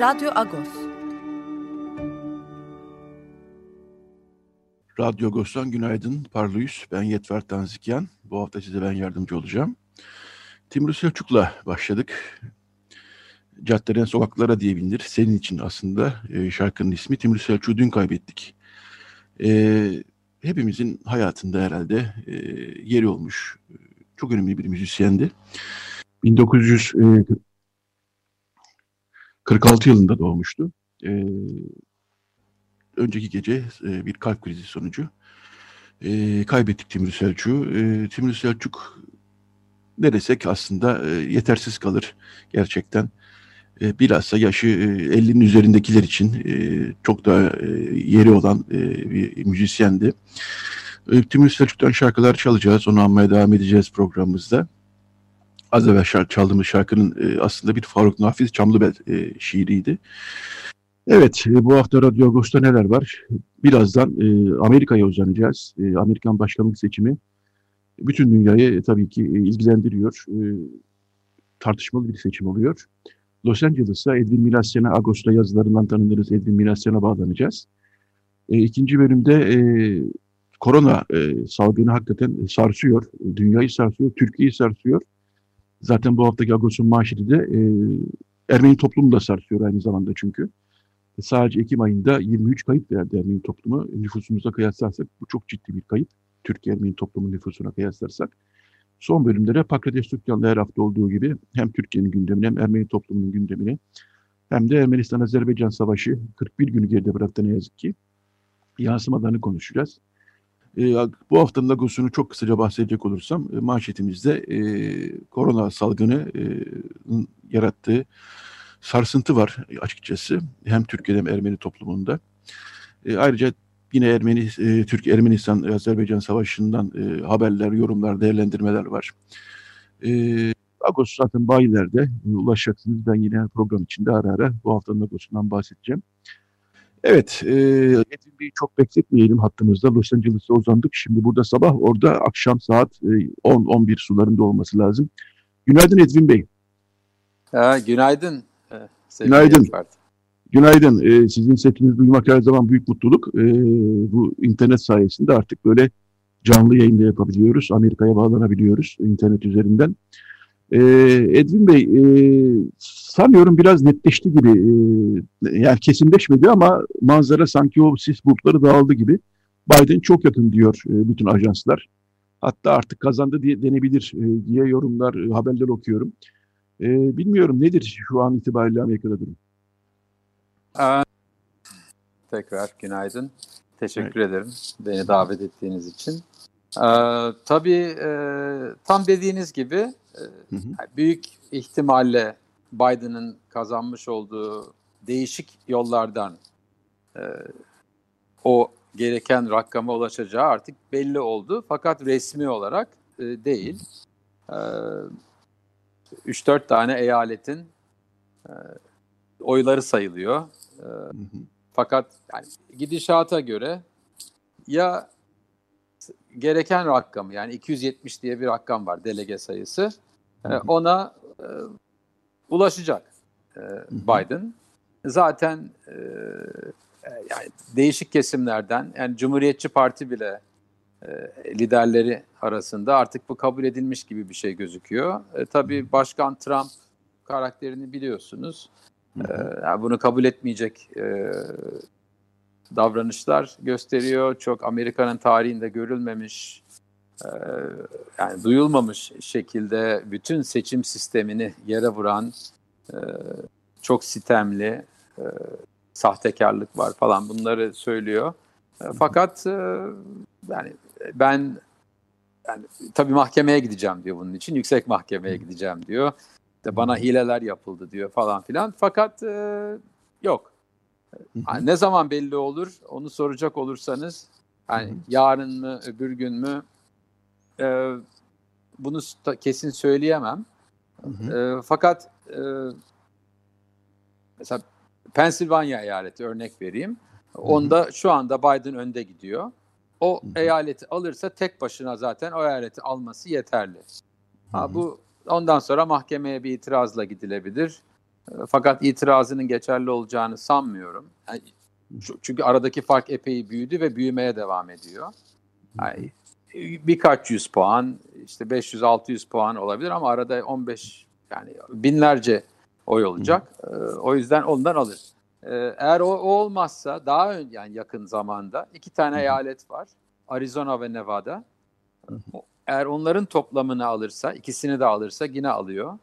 Radyo Agos. Radyo Agos'tan günaydın. Parlıyız. Ben Yetver Tanzikyan. Bu hafta size ben yardımcı olacağım. Timur Selçuk'la başladık. Caddeden sokaklara diye bilinir. Senin için aslında e, şarkının ismi. Timur Selçuk'u dün kaybettik. E, hepimizin hayatında herhalde e, yeri olmuş. Çok önemli bir müzisyendi. 1900 e, 46 yılında doğmuştu. E, önceki gece e, bir kalp krizi sonucu e, kaybettik Timur Selçuk'u. E, Timur Selçuk ne desek aslında e, yetersiz kalır gerçekten. E, bilhassa yaşı e, 50'nin üzerindekiler için e, çok da e, yeri olan e, bir müzisyendi. E, Timur Selçuk'tan şarkılar çalacağız. Onu anmaya devam edeceğiz programımızda az evvel şarkı, çaldığımız şarkının e, aslında bir Faruk Nafiz Çamlıbel e, şiiriydi. Evet, e, bu hafta Radyo Agos'ta neler var? Birazdan e, Amerika'ya uzanacağız. E, Amerikan başkanlık seçimi bütün dünyayı e, tabii ki e, ilgilendiriyor. E, tartışmalı bir seçim oluyor. Los Angeles'a Edwin Milasyan'a Ağustos'ta yazılarından tanınırız Edwin Milasyan'a bağlanacağız. E, ikinci bölümde e, korona e, salgını hakikaten sarsıyor. Dünyayı sarsıyor, Türkiye'yi sarsıyor. Zaten bu haftaki Agos'un manşeti de e, Ermeni toplumu da sarsıyor aynı zamanda çünkü. E, sadece Ekim ayında 23 kayıp verdi Ermeni toplumu. Nüfusumuza kıyaslarsak bu çok ciddi bir kayıp. Türkiye Ermeni toplumu nüfusuna kıyaslarsak. Son bölümde de Pakrates Türkyan'la her hafta olduğu gibi hem Türkiye'nin gündemini hem Ermeni toplumunun gündemini hem de Ermenistan-Azerbaycan Savaşı 41 günü geride bıraktı ne yazık ki. Yansımalarını konuşacağız. E, bu haftanın Lagos'unu çok kısaca bahsedecek olursam e, manşetimizde e, korona salgını yarattığı sarsıntı var açıkçası. Hem Türkiye'de hem Ermeni toplumunda. Ayrıca yine Ermeni, e, Türk Ermenistan Azerbaycan Savaşı'ndan haberler, yorumlar, değerlendirmeler var. E, Agos zaten bayilerde ulaşacaksınız. Ben yine program içinde ara ara bu haftanın Agos'undan bahsedeceğim. Evet, e, Edwin Bey'i çok bekletmeyelim hattımızda. Los Angeles'a uzandık. Şimdi burada sabah, orada akşam saat e, 10-11 sularında olması lazım. Günaydın Edwin Bey. Ha, günaydın. Günaydın. Günaydın. Ee, sizin sesinizi duymak her zaman büyük mutluluk. Ee, bu internet sayesinde artık böyle canlı yayında yapabiliyoruz. Amerika'ya bağlanabiliyoruz internet üzerinden. Ee, Edwin Bey, e, sanıyorum biraz netleşti gibi, e, yani kesinleşmedi ama manzara sanki o sis bulutları dağıldı gibi. Biden çok yakın diyor e, bütün ajanslar. Hatta artık kazandı diye denebilir e, diye yorumlar, e, haberler okuyorum. E, bilmiyorum nedir şu an itibariyle Amerika'da durum? Aa, tekrar günaydın. Teşekkür evet. ederim beni davet ettiğiniz için. Ee, tabii e, tam dediğiniz gibi hı hı. büyük ihtimalle Biden'ın kazanmış olduğu değişik yollardan e, o gereken rakama ulaşacağı artık belli oldu. Fakat resmi olarak e, değil. E, 3-4 tane eyaletin e, oyları sayılıyor. E, hı hı. Fakat yani gidişata göre ya gereken rakamı yani 270 diye bir rakam var delege sayısı. Hı. Ona e, ulaşacak e, Biden. Zaten e, yani değişik kesimlerden yani Cumhuriyetçi Parti bile e, liderleri arasında artık bu kabul edilmiş gibi bir şey gözüküyor. E, tabii Başkan Trump karakterini biliyorsunuz. E, yani bunu kabul etmeyecek e, davranışlar gösteriyor. Çok Amerika'nın tarihinde görülmemiş, e, yani duyulmamış şekilde bütün seçim sistemini yere vuran, e, çok sitemli, e, sahtekarlık var falan bunları söylüyor. Fakat yani ben yani tabii mahkemeye gideceğim diyor bunun için. Yüksek mahkemeye gideceğim diyor. İşte bana hileler yapıldı diyor falan filan. Fakat yok. Yani ne zaman belli olur onu soracak olursanız yani yarın mı öbür gün mü e, bunu kesin söyleyemem. E, fakat e, mesela Pensilvanya eyaleti örnek vereyim. Onda şu anda Biden önde gidiyor. O eyaleti alırsa tek başına zaten o eyaleti alması yeterli. Ha, bu ondan sonra mahkemeye bir itirazla gidilebilir. E, fakat itirazının geçerli olacağını sanmıyorum. Yani, çünkü aradaki fark epey büyüdü ve büyümeye devam ediyor. Yani, birkaç yüz puan, işte 500-600 puan olabilir ama arada 15 yani binlerce oy olacak. Hı. E, o yüzden ondan alır. E, eğer o, o olmazsa daha ön, yani yakın zamanda iki tane eyalet var. Arizona ve Nevada. Eğer onların toplamını alırsa, ikisini de alırsa yine alıyor.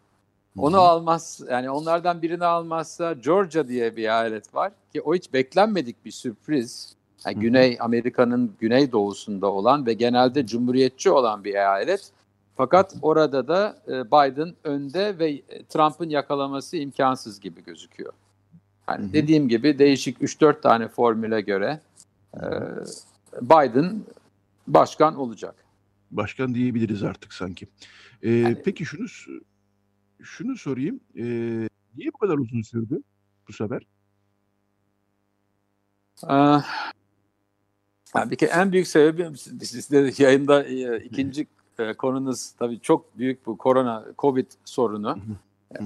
Onu almaz yani onlardan birini almazsa Georgia diye bir eyalet var ki o hiç beklenmedik bir sürpriz. Yani Güney Amerika'nın güney doğusunda olan ve genelde cumhuriyetçi olan bir eyalet. Fakat orada da e, Biden önde ve e, Trump'ın yakalaması imkansız gibi gözüküyor. Yani dediğim gibi değişik 3-4 tane formüle göre e, Biden başkan olacak. Başkan diyebiliriz artık sanki. Ee, yani, peki şunu şunu sorayım. Ee, niye bu kadar uzun sürdü bu sefer? Ee, bir kere en büyük sebebi sizde yayında e, ikinci e, konunuz tabii çok büyük bu korona covid sorunu.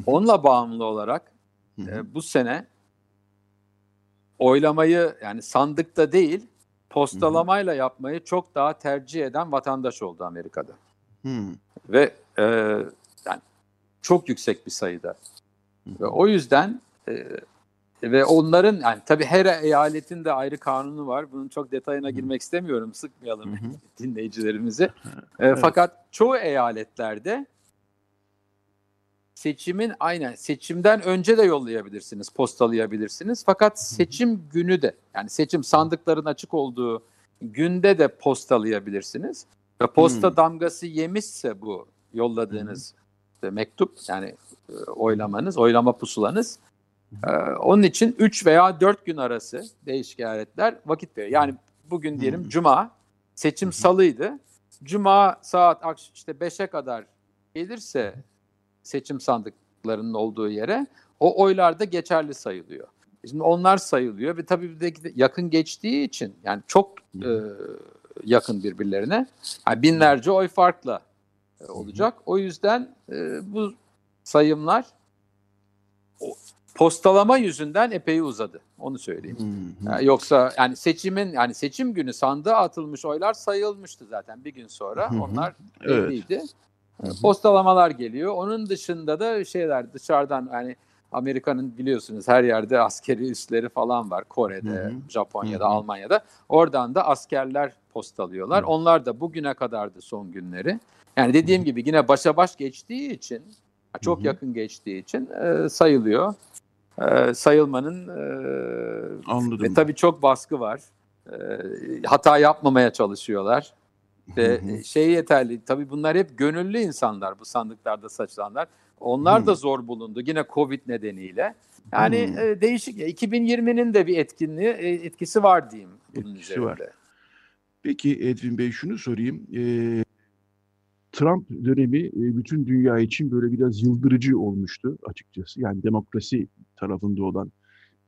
Onunla bağımlı olarak e, bu sene oylamayı yani sandıkta değil postalamayla yapmayı çok daha tercih eden vatandaş oldu Amerika'da. Ve e, çok yüksek bir sayıda. Ve o yüzden e, ve onların yani tabii her eyaletin de ayrı kanunu var. Bunun çok detayına girmek istemiyorum. Sıkmayalım dinleyicilerimizi. E. Fakat çoğu eyaletlerde seçimin aynen seçimden önce de yollayabilirsiniz, postalayabilirsiniz. Fakat seçim günü de yani seçim sandıkların açık olduğu günde de postalayabilirsiniz. Ve posta hmm. damgası yemişse bu yolladığınız. Mektup yani e, oylamanız, oylama pusulanız ee, onun için 3 veya 4 gün arası değişik eyaletler vakit veriyor. Yani bugün diyelim hmm. cuma, seçim salıydı. Cuma saat işte 5'e kadar gelirse seçim sandıklarının olduğu yere o oylar da geçerli sayılıyor. Şimdi onlar sayılıyor ve tabii de yakın geçtiği için yani çok e, yakın birbirlerine yani binlerce oy farkla e, olacak. O yüzden e, bu sayımlar postalama yüzünden epey uzadı. Onu söyleyeyim. Hmm. Yani yoksa yani seçimin yani seçim günü sandığa atılmış oylar sayılmıştı zaten bir gün sonra. Hmm. Onlar belliydi. Evet. Postalamalar geliyor. Onun dışında da şeyler dışarıdan yani Amerika'nın biliyorsunuz her yerde askeri üsleri falan var. Kore'de, hı Japonya'da, hı Almanya'da. Oradan da askerler postalıyorlar. hı Onlar da bugüne kadardı son günleri. Yani dediğim gibi yine başa baş geçtiği için, çok hı yakın geçtiği için e, sayılıyor e, sayılmanın e, Anladım. ve tabii çok baskı var. E, hata yapmamaya çalışıyorlar. Ve şey yeterli. Tabii bunlar hep gönüllü insanlar bu sandıklarda saçılanlar. Onlar da zor bulundu yine Covid nedeniyle. Yani e, değişik. 2020'nin de bir etkinliği e, etkisi var diyeyim bunun etkisi üzerinde. Var. Peki Edwin Bey şunu sorayım. Ee, Trump dönemi e, bütün dünya için böyle biraz yıldırıcı olmuştu açıkçası. Yani demokrasi tarafında olan,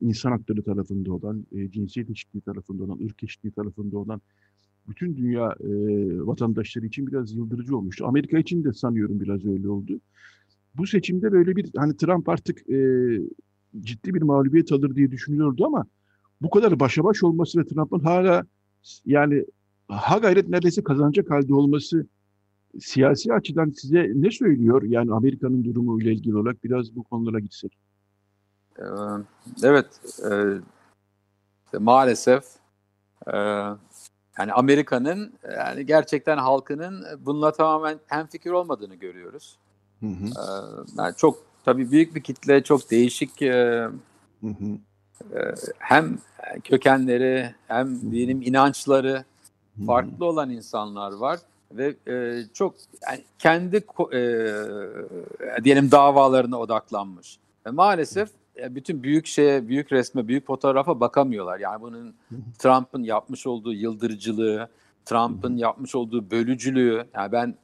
insan hakları tarafında olan, e, cinsiyet eşitliği tarafında olan, ırk eşitliği tarafında olan bütün dünya e, vatandaşları için biraz yıldırıcı olmuştu. Amerika için de sanıyorum biraz öyle oldu. Bu seçimde böyle bir hani Trump artık e, ciddi bir mağlubiyet alır diye düşünüyordu ama bu kadar başa baş olması ve Trump'ın hala yani ha gayret neredeyse kazanacak halde olması siyasi açıdan size ne söylüyor? Yani Amerika'nın durumu ile ilgili olarak biraz bu konulara gitsek. Ee, evet, e, maalesef e, yani Amerika'nın yani gerçekten halkının bununla tamamen hem fikir olmadığını görüyoruz. Hı hı. Ee, yani çok tabii büyük bir kitle, çok değişik e, hı hı. hem kökenleri hem diyelim inançları farklı olan insanlar var ve e, çok yani kendi e, diyelim davalarına odaklanmış. Ve maalesef e, bütün büyük şeye, büyük resme, büyük fotoğrafa bakamıyorlar. Yani bunun Trump'ın yapmış olduğu yıldırıcılığı, Trump'ın yapmış olduğu bölücülüğü. Yani ben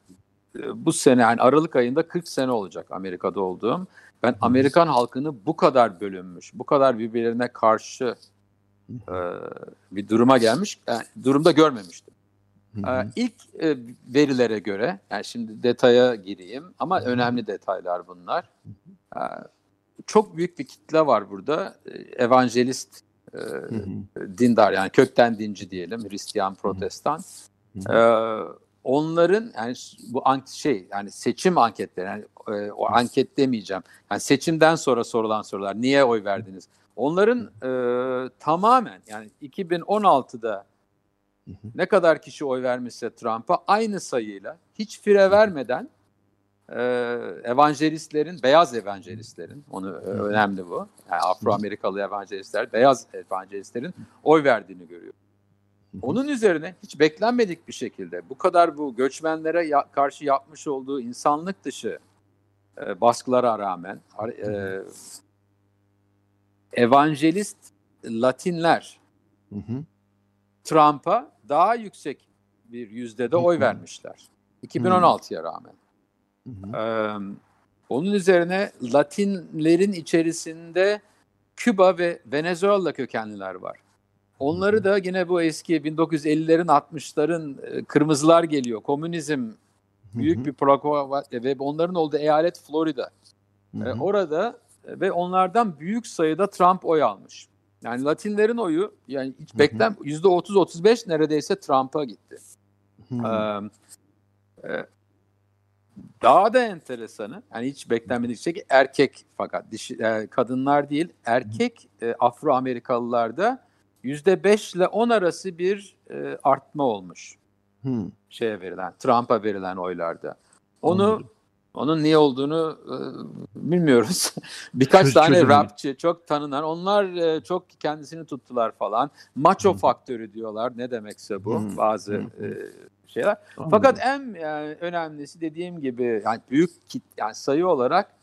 e, bu sene yani Aralık ayında 40 sene olacak Amerika'da olduğum. Ben Amerikan halkını bu kadar bölünmüş, bu kadar birbirlerine karşı e, bir duruma gelmiş, yani durumda görmemiştim. Hı hı. İlk e, verilere göre, yani şimdi detaya gireyim ama önemli detaylar bunlar. E, çok büyük bir kitle var burada. E, evangelist e, hı hı. dindar yani kökten dinci diyelim, Hristiyan, Protestan. Hı hı. E, onların yani bu şey yani seçim anketleri yani e, o anket demeyeceğim. Yani seçimden sonra sorulan sorular niye oy verdiniz? Onların e, tamamen yani 2016'da ne kadar kişi oy vermişse Trump'a aynı sayıyla hiç fire vermeden e, evangelistlerin, beyaz evangelistlerin, onu e, önemli bu. Yani Afro-Amerikalı evangelistler, beyaz evangelistlerin oy verdiğini görüyor. Onun üzerine hiç beklenmedik bir şekilde bu kadar bu göçmenlere ya, karşı yapmış olduğu insanlık dışı e, baskılara rağmen e, evangelist Latinler Trump'a daha yüksek bir yüzdede oy vermişler. 2016'ya rağmen. Ee, onun üzerine Latinlerin içerisinde Küba ve Venezuela kökenliler var. Onları da yine bu eski 1950'lerin 60'ların e, kırmızılar geliyor. Komünizm büyük bir proko ve onların olduğu eyalet Florida. Ee, orada ve onlardan büyük sayıda Trump oy almış. Yani Latinlerin oyu yani hiç beklen yüzde 30-35 neredeyse Trump'a gitti. Ee, e, daha da enteresanı, yani hiç beklenmedik şey erkek fakat dişi, e, kadınlar değil, erkek e, Afro Amerikalılarda yüzde beş ile on arası bir e, artma olmuş. Hmm. Şeye verilen, Trump'a verilen oylarda. Onu Anladım. Onun niye olduğunu e, bilmiyoruz. Birkaç Çöz, tane rapçi çok tanınan onlar e, çok kendisini tuttular falan. Macho hmm. faktörü diyorlar. Ne demekse bu hmm. bazı hmm. E, şeyler. Anladım. Fakat en yani, önemlisi dediğim gibi yani büyük kit yani sayı olarak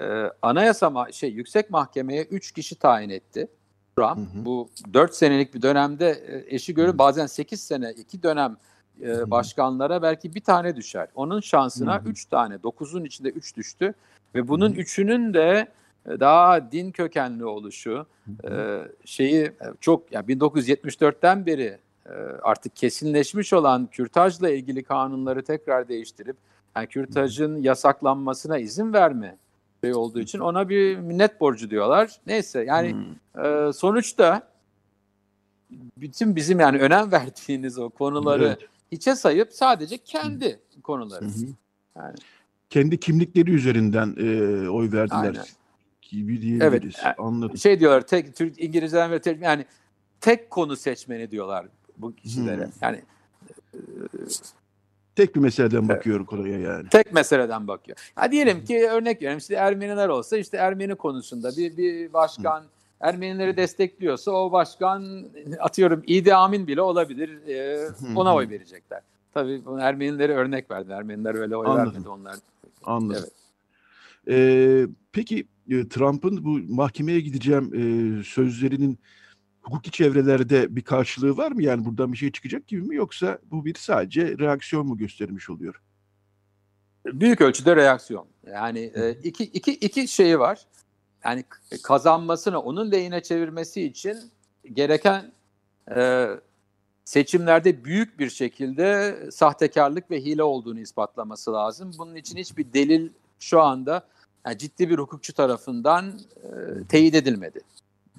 e, anayasa şey yüksek mahkemeye 3 kişi tayin etti. Trump hı bu 4 senelik bir dönemde e, eşi görün bazen 8 sene 2 dönem e, başkanlara belki bir tane düşer. Onun şansına 3 tane 9'un içinde 3 düştü ve bunun 3'ünün de e, daha din kökenli oluşu e, şeyi e, çok yani 1974'ten beri e, artık kesinleşmiş olan kürtajla ilgili kanunları tekrar değiştirip yani kürtajın yasaklanmasına izin verme şey olduğu için ona bir minnet borcu diyorlar. Neyse yani hmm. e, sonuçta bütün bizim yani önem verdiğiniz o konuları evet. Hiçe sayıp sadece kendi hmm. konuları. Yani kendi kimlikleri üzerinden e, oy verdiler Aynen. gibi diyebiliriz. Evet, Anladım. Şey diyorlar tek Türk İngilizceden ve yani tek konu seçmeni diyorlar bu kişilere. Hmm. Yani e, tek bir meseleden bakıyor konuya yani. Tek meseleden bakıyor. Ha diyelim ki örnek veriyorum işte Ermeniler olsa işte Ermeni konusunda bir bir başkan hmm. Ermenileri destekliyorsa o başkan atıyorum İdi Amin bile olabilir. E, ona oy verecekler. Tabii Ermenileri örnek verdi. Ermeniler öyle oy Anladım. vermedi onlar. Anladım. Evet. Ee, peki e, Trump'ın bu mahkemeye gideceğim e, sözlerinin hukuki çevrelerde bir karşılığı var mı? Yani buradan bir şey çıkacak gibi mi yoksa bu bir sadece reaksiyon mu göstermiş oluyor? Büyük ölçüde reaksiyon. Yani e, iki, iki, iki şeyi var. Yani kazanmasını onun lehine çevirmesi için gereken e, seçimlerde büyük bir şekilde sahtekarlık ve hile olduğunu ispatlaması lazım. Bunun için hiçbir delil şu anda yani ciddi bir hukukçu tarafından e, teyit edilmedi.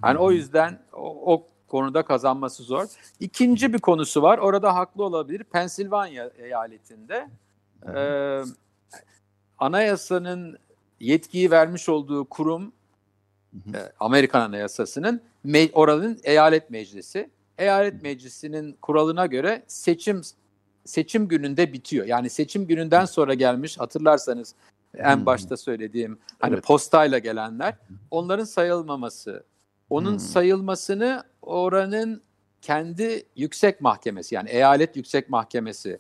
Yani o yüzden o, o konuda kazanması zor. İkinci bir konusu var. Orada haklı olabilir. Pensilvanya eyaletinde e, anayasanın yetkiyi vermiş olduğu kurum e, Amerikan Anayasası'nın me, oranın eyalet meclisi. Eyalet meclisinin kuralına göre seçim seçim gününde bitiyor. Yani seçim gününden sonra gelmiş hatırlarsanız en başta söylediğim hani evet. postayla gelenler onların sayılmaması onun hmm. sayılmasını oranın kendi yüksek mahkemesi yani eyalet yüksek mahkemesi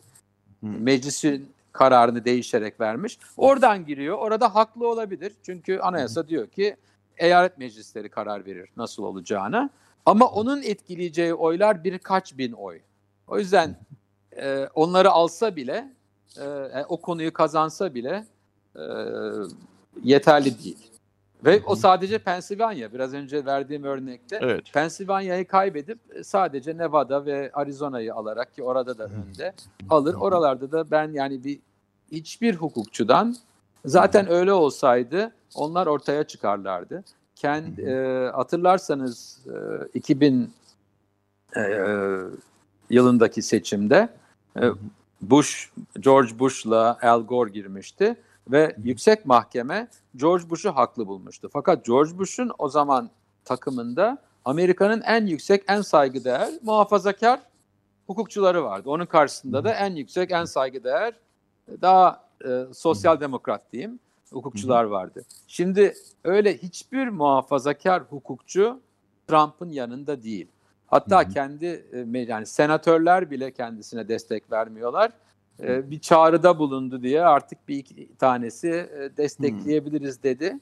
Meclisin kararını değişerek vermiş. Oradan giriyor. Orada haklı olabilir. Çünkü anayasa diyor ki eyalet meclisleri karar verir nasıl olacağına. Ama onun etkileyeceği oylar birkaç bin oy. O yüzden e, onları alsa bile, e, o konuyu kazansa bile e, yeterli değil. Ve o sadece Pennsylvania. Biraz önce verdiğim örnekte evet. Pennsylvania'yı kaybedip sadece Nevada ve Arizona'yı alarak ki orada da önde alır. Oralarda da ben yani bir hiçbir hukukçudan zaten öyle olsaydı onlar ortaya çıkarlardı. Kendi, e, hatırlarsanız e, 2000 e, yılındaki seçimde e, Bush, George Bush'la Al Gore girmişti ve yüksek mahkeme George Bush'u haklı bulmuştu. Fakat George Bush'un o zaman takımında Amerika'nın en yüksek, en saygıdeğer muhafazakar hukukçuları vardı. Onun karşısında da en yüksek, en saygıdeğer daha e, sosyal demokrat diyeyim hukukçular vardı. Şimdi öyle hiçbir muhafazakar hukukçu Trump'ın yanında değil. Hatta kendi e, yani senatörler bile kendisine destek vermiyorlar. E, bir çağrıda bulundu diye artık bir iki tanesi e, destekleyebiliriz dedi.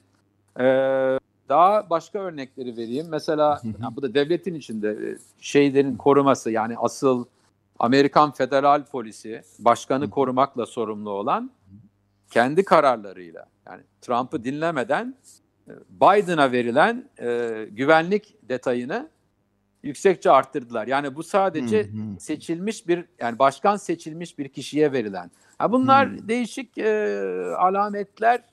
Daha başka örnekleri vereyim. Mesela yani bu da devletin içinde şeylerin koruması yani asıl Amerikan federal polisi başkanı korumakla sorumlu olan kendi kararlarıyla yani Trump'ı dinlemeden e, Biden'a verilen e, güvenlik detayını yüksekçe arttırdılar. Yani bu sadece seçilmiş bir yani başkan seçilmiş bir kişiye verilen. Ha bunlar hmm. değişik e, alametler.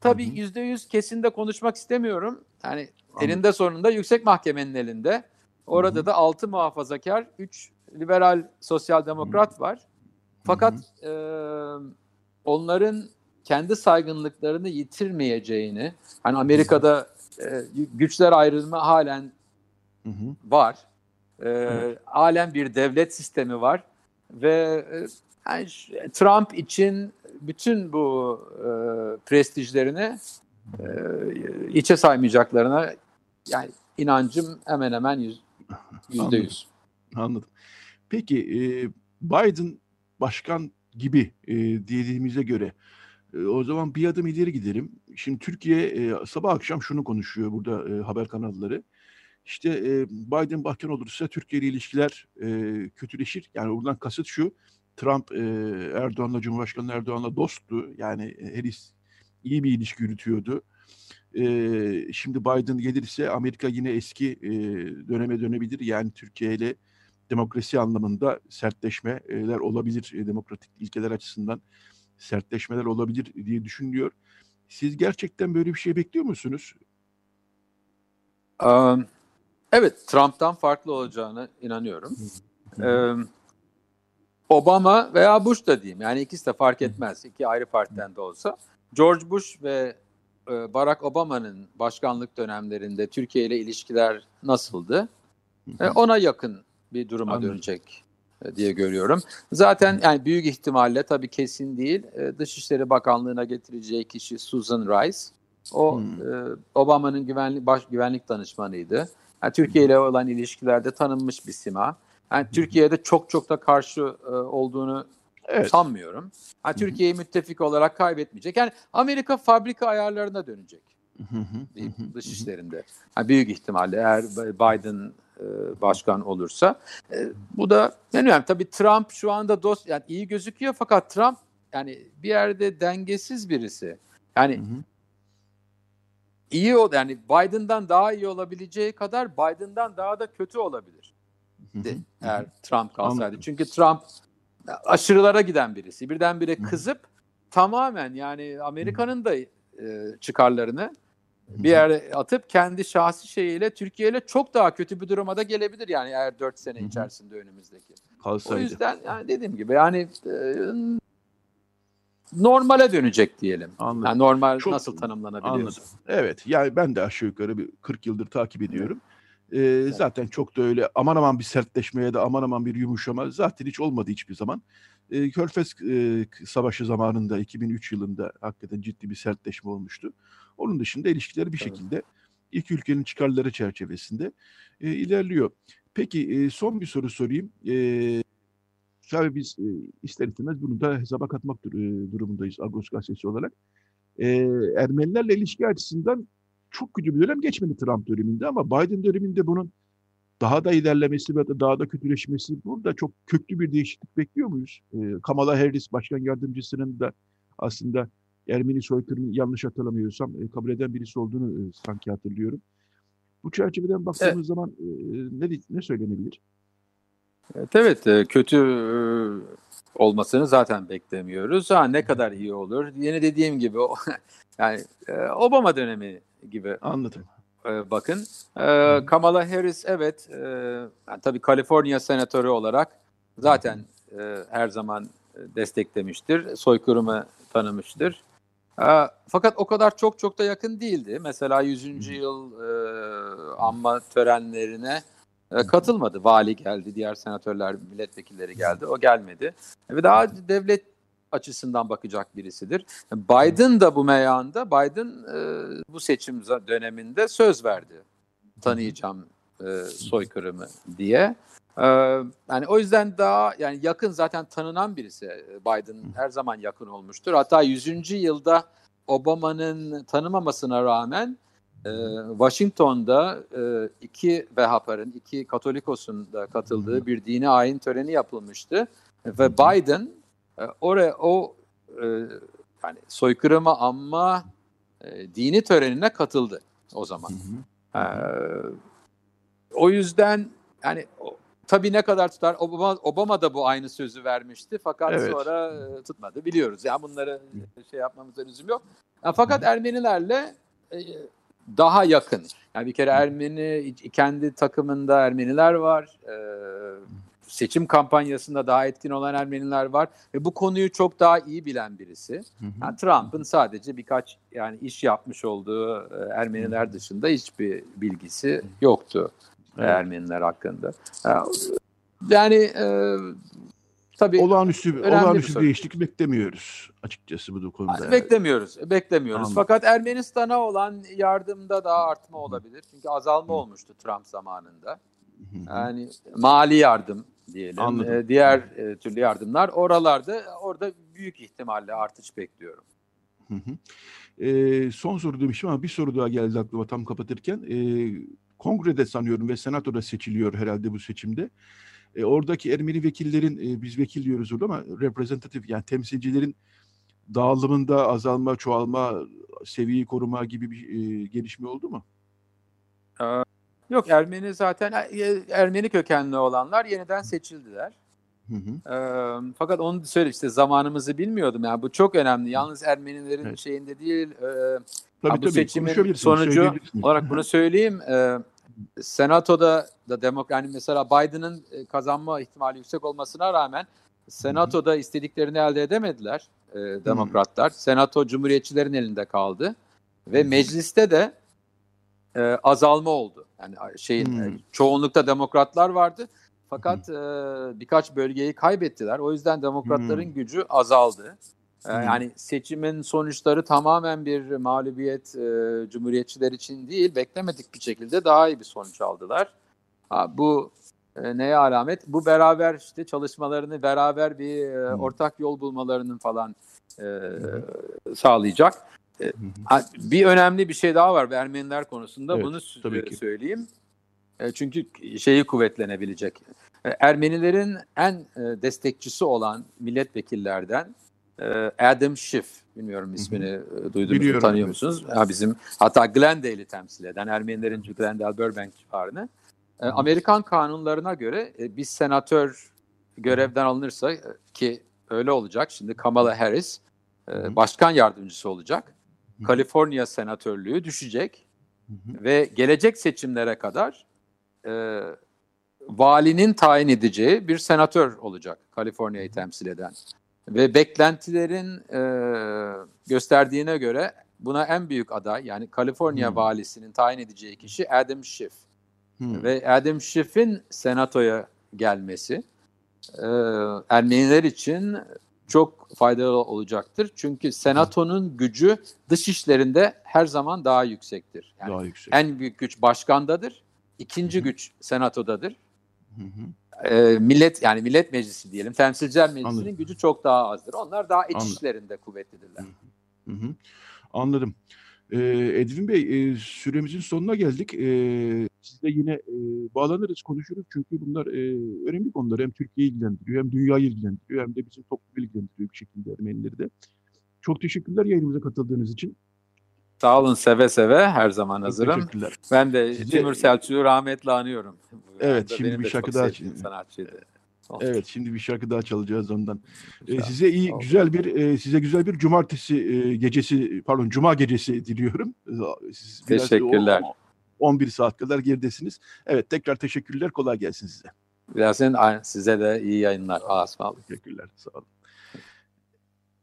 Tabii yüzde yüz kesin de konuşmak istemiyorum. Yani Anladım. elinde sonunda yüksek mahkemenin elinde. Orada Hı-hı. da altı muhafazakar, üç liberal sosyal demokrat Hı-hı. var. Fakat e, onların kendi saygınlıklarını yitirmeyeceğini, hani Amerika'da e, güçler ayrımı halen hı hı. var. E, evet. Halen bir devlet sistemi var ve e, yani Trump için bütün bu e, prestijlerini e, içe saymayacaklarına yani inancım hemen hemen yüz, yüzde yüz. Anladım. Peki e, Biden başkan gibi e, dediğimize göre e, o zaman bir adım ileri gidelim. Şimdi Türkiye e, sabah akşam şunu konuşuyor burada e, haber kanalları. İşte e, Biden başkan olursa Türkiye ile ilişkiler e, kötüleşir. Yani buradan kasıt şu. Trump e, Erdoğan'la Cumhurbaşkanı Erdoğan'la dosttu. Yani her iyi bir ilişki yürütüyordu. E, şimdi Biden gelirse Amerika yine eski e, döneme dönebilir. Yani Türkiye ile demokrasi anlamında sertleşmeler olabilir. E, demokratik ilkeler açısından sertleşmeler olabilir diye düşünülüyor. Siz gerçekten böyle bir şey bekliyor musunuz? Um, evet, Trump'tan farklı olacağını inanıyorum. um, Obama veya Bush da diyeyim. Yani ikisi de fark etmez. İki ayrı partiden de olsa. George Bush ve e, Barack Obama'nın başkanlık dönemlerinde Türkiye ile ilişkiler nasıldı? E, ona yakın bir duruma Anladım. dönecek diye görüyorum. Zaten yani büyük ihtimalle tabii kesin değil. Dışişleri Bakanlığı'na getireceği kişi Susan Rice. O hmm. Obama'nın güvenlik baş güvenlik danışmanıydı. Yani Türkiye ile olan ilişkilerde tanınmış bir sima. Yani Türkiye'de çok çok da karşı e, olduğunu evet. sanmıyorum. Yani Türkiye'yi müttefik olarak kaybetmeyecek. Yani Amerika fabrika ayarlarına dönecek. dış işlerinde. Yani büyük ihtimalle eğer Biden e, başkan olursa. E, bu da önemli. Tabii Trump şu anda dost yani iyi gözüküyor fakat Trump yani bir yerde dengesiz birisi. Yani hı hı. iyi o yani Biden'dan daha iyi olabileceği kadar Biden'dan daha da kötü olabilir de, eğer Trump kalsaydı. Anladım. Çünkü Trump aşırılara giden birisi. Birdenbire kızıp tamamen yani Amerika'nın da e, çıkarlarını bir yere atıp kendi şahsi şeyiyle Türkiye ile çok daha kötü bir duruma da gelebilir yani eğer 4 sene içerisinde önümüzdeki. Kalsaydı. O yüzden yani dediğim gibi yani e, normale dönecek diyelim. Anladım. Yani normal çok, nasıl tanımlanabiliyor? Evet yani ben de aşağı yukarı bir 40 yıldır takip ediyorum. E, evet. Zaten çok da öyle aman aman bir sertleşmeye de aman aman bir yumuşama zaten hiç olmadı hiçbir zaman. E, Körfez e, Savaşı zamanında 2003 yılında hakikaten ciddi bir sertleşme olmuştu. Onun dışında ilişkileri bir şekilde iki ülkenin çıkarları çerçevesinde e, ilerliyor. Peki e, son bir soru sorayım. E, tabii biz e, ister istemez bunu da hesaba katmak dur- e, durumundayız Agos gazetesi olarak. E, Ermenilerle ilişki açısından çok kötü bir dönem geçmedi Trump döneminde ama Biden döneminde bunun daha da ilerlemesi ve da daha da kötüleşmesi burada çok köklü bir değişiklik bekliyor muyuz? E, Kamala Harris başkan yardımcısının da aslında Ermeni soykırımı yanlış hatırlamıyorsam e, kabul eden birisi olduğunu e, sanki hatırlıyorum. Bu çerçeveden baktığımız zaman e, ne ne söylenebilir? Evet, evet kötü e, olmasını zaten beklemiyoruz. Ha ne kadar iyi olur. Yine dediğim gibi o yani e, Obama dönemi gibi Anladım. e, bakın. Kamala Harris evet yani tabii Kaliforniya senatörü olarak zaten her zaman desteklemiştir. Soykırımı tanımıştır. E, fakat o kadar çok çok da yakın değildi. Mesela 100. yıl e, anma törenlerine e, katılmadı. Vali geldi, diğer senatörler, milletvekilleri geldi. O gelmedi. Ve daha devlet açısından bakacak birisidir. Biden da bu meyanda, Biden e, bu seçim döneminde söz verdi. Tanıyacağım e, soykırımı diye. E, yani o yüzden daha yani yakın zaten tanınan birisi. Biden her zaman yakın olmuştur. Hatta 100. yılda Obama'nın tanımamasına rağmen e, Washington'da e, iki Vehapar'ın, iki Katolikos'un da katıldığı bir dini ayin töreni yapılmıştı. Ve Biden e, oraya o e, yani soykırıma anma e, dini törenine katıldı o zaman. E, o yüzden yani o, tabii ne kadar tutar Obama, Obama da bu aynı sözü vermişti fakat Evet. sonra e, tutmadı biliyoruz. Yani bunları şey yapmamıza lüzum yok. Yani fakat Ermenilerle e, daha yakın. Yani bir kere Ermeni kendi takımında Ermeniler var. E, seçim kampanyasında daha etkin olan Ermeniler var ve bu konuyu çok daha iyi bilen birisi. Yani Trump'ın sadece birkaç yani iş yapmış olduğu e, Ermeniler dışında hiçbir bilgisi yoktu Evet. Ermeniler hakkında. Yani e, tabii Olağanüstü, bir olağanüstü soru. değişiklik beklemiyoruz açıkçası bu konuda. beklemiyoruz, beklemiyoruz. Anladım. Fakat Ermenistan'a olan yardımda daha artma olabilir. Çünkü azalma olmuştu Trump zamanında. Hı hı. Yani mali yardım diyelim. Anladım. E, diğer e, türlü yardımlar oralarda orada büyük ihtimalle artış bekliyorum. Hı hı. Ee, son soru demiştim ama bir soru daha geldi aklıma tam kapatırken. Ee, kongrede sanıyorum ve senatoda seçiliyor herhalde bu seçimde. Ee, oradaki Ermeni vekillerin, e, biz vekil diyoruz orada ama reprezentatif yani temsilcilerin dağılımında azalma, çoğalma, seviyeyi koruma gibi bir e, gelişme oldu mu? Yok Ermeni zaten e, Ermeni kökenli olanlar yeniden seçildiler. Hı hı. Ee, fakat onu söyle işte zamanımızı bilmiyordum yani bu çok önemli. Yalnız Ermenilerin Evet. şeyinde değil. e, Tabii bu tabii seçimin sonucu olarak bunu söyleyeyim. Ee, Senato'da da demok yani mesela Biden'ın e, kazanma ihtimali yüksek olmasına rağmen Senato'da istediklerini elde edemediler e, demokratlar. Senato cumhuriyetçilerin elinde kaldı ve mecliste de e, azalma oldu. Yani şeyin Hmm. e, çoğunlukta demokratlar vardı. Fakat e, birkaç bölgeyi kaybettiler. O yüzden demokratların Hmm. gücü azaldı. E, Hmm. Yani seçimin sonuçları tamamen bir mağlubiyet e, cumhuriyetçiler için değil, beklemedik bir şekilde daha iyi bir sonuç aldılar. Ha, bu e, neye alamet? Bu beraber işte çalışmalarını, beraber bir e, ortak yol bulmalarının falan e, sağlayacak. E, bir önemli bir şey daha var Ermeniler konusunda. Evet, Bunu tabii ki. söyleyeyim. E, çünkü şeyi kuvvetlenebilecek. E, Ermenilerin en e, destekçisi olan milletvekillerden e, Adam Schiff, bilmiyorum ismini e, duydunuz mu, tanıyor musunuz? Ha, bizim hatta Glendale'i temsil eden Ermenilerin Glendale Burbank civarını. E, Amerikan kanunlarına göre e, bir senatör görevden alınırsa ki öyle olacak. Şimdi Kamala Harris e, başkan yardımcısı olacak. Kaliforniya senatörlüğü düşecek ve gelecek seçimlere kadar e, valinin tayin edeceği bir senatör olacak Kaliforniya'yı temsil eden. Ve beklentilerin e, gösterdiğine göre buna en büyük aday yani Kaliforniya Hmm. valisinin tayin edeceği kişi Adam Schiff. Hı. Ve Adam Schiff'in senatoya gelmesi e, Ermeniler için çok faydalı olacaktır. Çünkü senatonun gücü dış işlerinde her zaman daha yüksektir. Yani Daha yüksek. en büyük güç başkandadır. İkinci güç senatodadır. Hı hı. e, millet yani millet meclisi diyelim temsilciler meclisinin Anladım. gücü çok daha azdır. Onlar daha iç işlerinde kuvvetlidirler. Hı hı. Anladım. Ee, Edwin Bey, e, süremizin sonuna geldik. E, sizle yine e, bağlanırız, konuşuruz. Çünkü bunlar e, önemli konular. Hem Türkiye'yi ilgilendiriyor, hem dünyayı ilgilendiriyor, hem de bizim toplumu ilgilendiriyor bir şekilde Ermenileri de. Çok teşekkürler yayınımıza katıldığınız için. Sağ olun, seve seve. Her zaman hazırım. Teşekkürler. Ben de Size... Timur Selçuk'u rahmetle anıyorum. Evet, şimdi bir şarkı daha... Sanatçıydı. Olsun. Evet şimdi bir şarkı daha çalacağız ondan. Ee, size iyi Olsun. güzel bir e, size güzel bir cumartesi e, gecesi pardon cuma gecesi diliyorum. Siz Teşekkürler. O, 11 saat kadar geridesiniz. Evet tekrar teşekkürler kolay gelsin size. Birazdan size de iyi yayınlar. Allah'a ısmarladık. Teşekkürler sağ olun.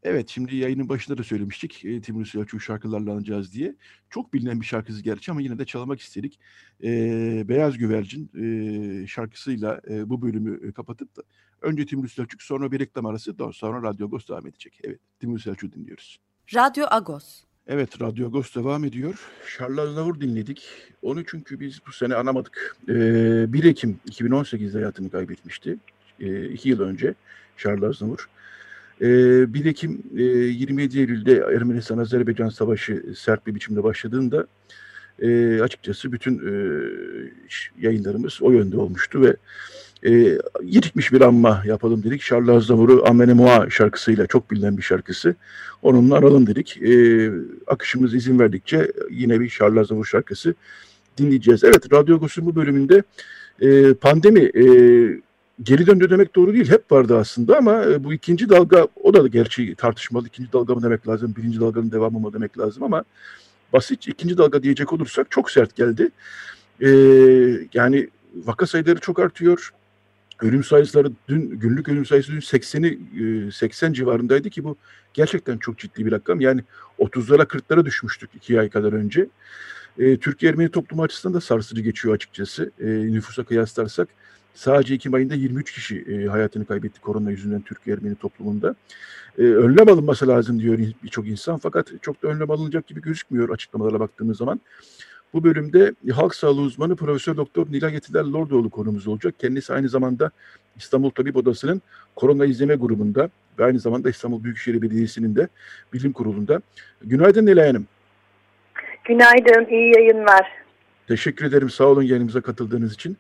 Evet şimdi yayının başında da söylemiştik e, Timur Selçuk şarkılarla alacağız diye. Çok bilinen bir şarkısı gerçi ama yine de çalmak istedik. E, Beyaz Güvercin e, şarkısıyla e, bu bölümü kapatıp da önce Timur Selçuk sonra bir reklam arası daha sonra Radyo Agos devam edecek. Evet Timur Selçuk dinliyoruz. Radyo Agos. Evet Radyo Agos devam ediyor. Charles Lavur dinledik. Onu çünkü biz bu sene anamadık. Ee, 1 Ekim 2018'de hayatını kaybetmişti. Ee, iki yıl önce Charles Lavur. E, 1 Ekim e, 27 Eylül'de Ermenistan-Azerbaycan Savaşı sert bir biçimde başladığında e, açıkçası bütün e, yayınlarımız o yönde olmuştu ve e, yirikmiş bir anma yapalım dedik. Charles Aznavour'u Amene şarkısıyla çok bilinen bir şarkısı. Onunla aralım dedik. E, akışımız izin verdikçe yine bir Charles Aznavour şarkısı dinleyeceğiz. Evet, Radyo Agos'un bu bölümünde e, pandemi e, geri döndü demek doğru değil. Hep vardı aslında ama e, bu ikinci dalga o da gerçi tartışmalı. İkinci dalga mı demek lazım, birinci dalganın devamı mı demek lazım ama basit ikinci dalga diyecek olursak çok sert geldi. Ee, yani vaka sayıları çok artıyor. Ölüm sayıları dün günlük ölüm sayısı dün 80'i 80 civarındaydı ki bu gerçekten çok ciddi bir rakam. Yani 30'lara 40'lara düşmüştük iki ay kadar önce. Ee, Türkiye Ermeni toplumu açısından da sarsıcı geçiyor açıkçası. Ee, nüfusa kıyaslarsak Sadece Ekim ayında 23 kişi e, hayatını kaybetti korona yüzünden Türkiye Ermeni toplumunda. E, önlem alınması lazım diyor birçok insan fakat çok da önlem alınacak gibi gözükmüyor açıklamalara baktığımız zaman. Bu bölümde halk sağlığı uzmanı Profesör Doktor Nilay Yetiler Lordoğlu konumuz olacak. Kendisi aynı zamanda İstanbul Tabip Odası'nın korona izleme grubunda ve aynı zamanda İstanbul Büyükşehir Belediyesi'nin de bilim kurulunda. Günaydın Nilay Hanım. Günaydın, iyi yayınlar. Teşekkür ederim, sağ olun yayınımıza katıldığınız için.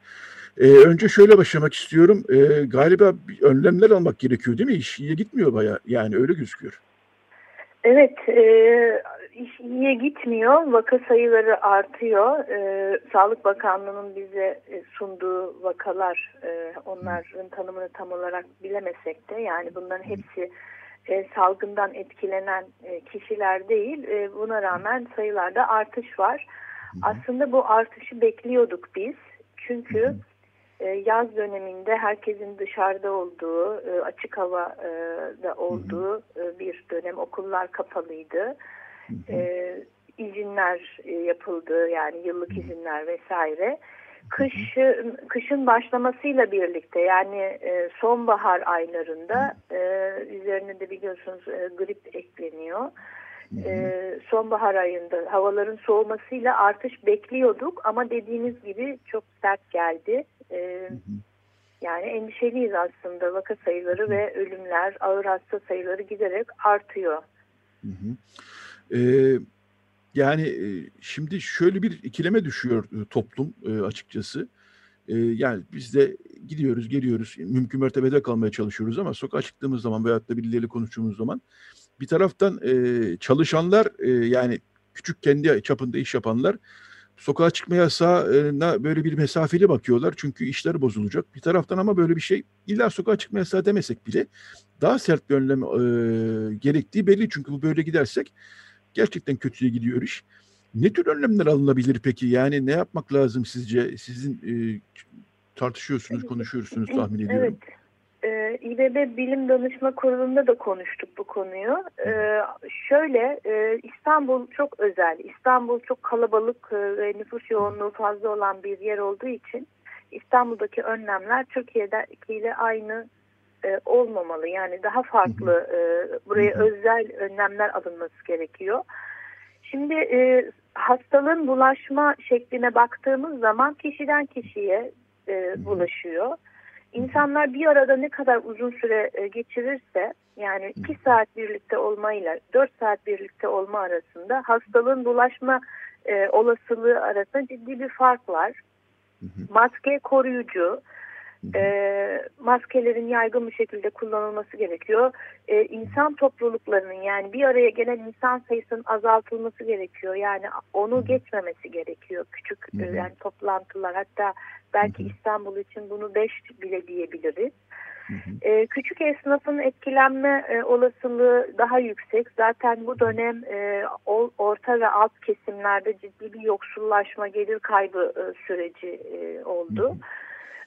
Ee, önce şöyle başlamak istiyorum. Ee, galiba önlemler almak gerekiyor değil mi? İş iyiye gitmiyor baya. Yani öyle gözüküyor. Evet, e, iş iyiye gitmiyor. Vaka sayıları artıyor. E, Sağlık Bakanlığı'nın bize e, sunduğu vakalar, e, onların tanımını tam olarak bilemesek de yani bunların hepsi e, salgından etkilenen e, kişiler değil. E, buna rağmen sayılarda artış var. Aslında bu artışı bekliyorduk biz. Çünkü e, yaz döneminde herkesin dışarıda olduğu, e, açık havada olduğu e, bir dönem okullar kapalıydı. İzinler yapıldı yani yıllık izinler vesaire. Kış, kışın başlamasıyla birlikte yani sonbahar aylarında üzerine de biliyorsunuz grip ekleniyor. Sonbahar ayında havaların soğumasıyla artış bekliyorduk ama dediğiniz gibi çok sert geldi. E, yani endişeliyiz aslında vaka sayıları ve ölümler, ağır hasta sayıları giderek artıyor. Hı hı. Ee, yani şimdi şöyle bir ikileme düşüyor toplum açıkçası. Yani biz de gidiyoruz, geliyoruz, mümkün mertebede kalmaya çalışıyoruz ama sokağa çıktığımız zaman veyahut da birileriyle konuştuğumuz zaman bir taraftan çalışanlar yani küçük kendi çapında iş yapanlar sokağa çıkma yasağına böyle bir mesafeli bakıyorlar. Çünkü işler bozulacak. Bir taraftan ama böyle bir şey illa sokağa çıkma yasağı demesek bile daha sert bir önlem e, gerektiği belli. Çünkü bu böyle gidersek gerçekten kötüye gidiyor iş. Ne tür önlemler alınabilir peki? Yani ne yapmak lazım sizce? Sizin e, tartışıyorsunuz, konuşuyorsunuz tahmin ediyorum. Evet. Ee, İBB Bilim Danışma Kurulu'nda da konuştuk bu konuyu. Ee, şöyle e, İstanbul çok özel. İstanbul çok kalabalık e, ve nüfus yoğunluğu fazla olan bir yer olduğu için İstanbul'daki önlemler Türkiye'dekiyle aynı e, olmamalı. Yani daha farklı e, buraya özel önlemler alınması gerekiyor. Şimdi e, hastalığın bulaşma şekline baktığımız zaman kişiden kişiye e, bulaşıyor. İnsanlar bir arada ne kadar uzun süre e, geçirirse yani 2 saat birlikte olmayla 4 saat birlikte olma arasında hastalığın bulaşma e, olasılığı arasında ciddi bir fark var. Maske koruyucu, e, maskelerin yaygın bir şekilde kullanılması gerekiyor. E, insan topluluklarının yani bir araya gelen insan sayısının azaltılması gerekiyor. Yani onu geçmemesi gerekiyor. Küçük e, yani toplantılar hatta belki İstanbul için bunu beş bile diyebiliriz. E, küçük esnafın etkilenme e, olasılığı daha yüksek. Zaten bu dönem e, orta ve alt kesimlerde ciddi bir yoksullaşma, gelir kaybı e, süreci e, oldu. Hı hı.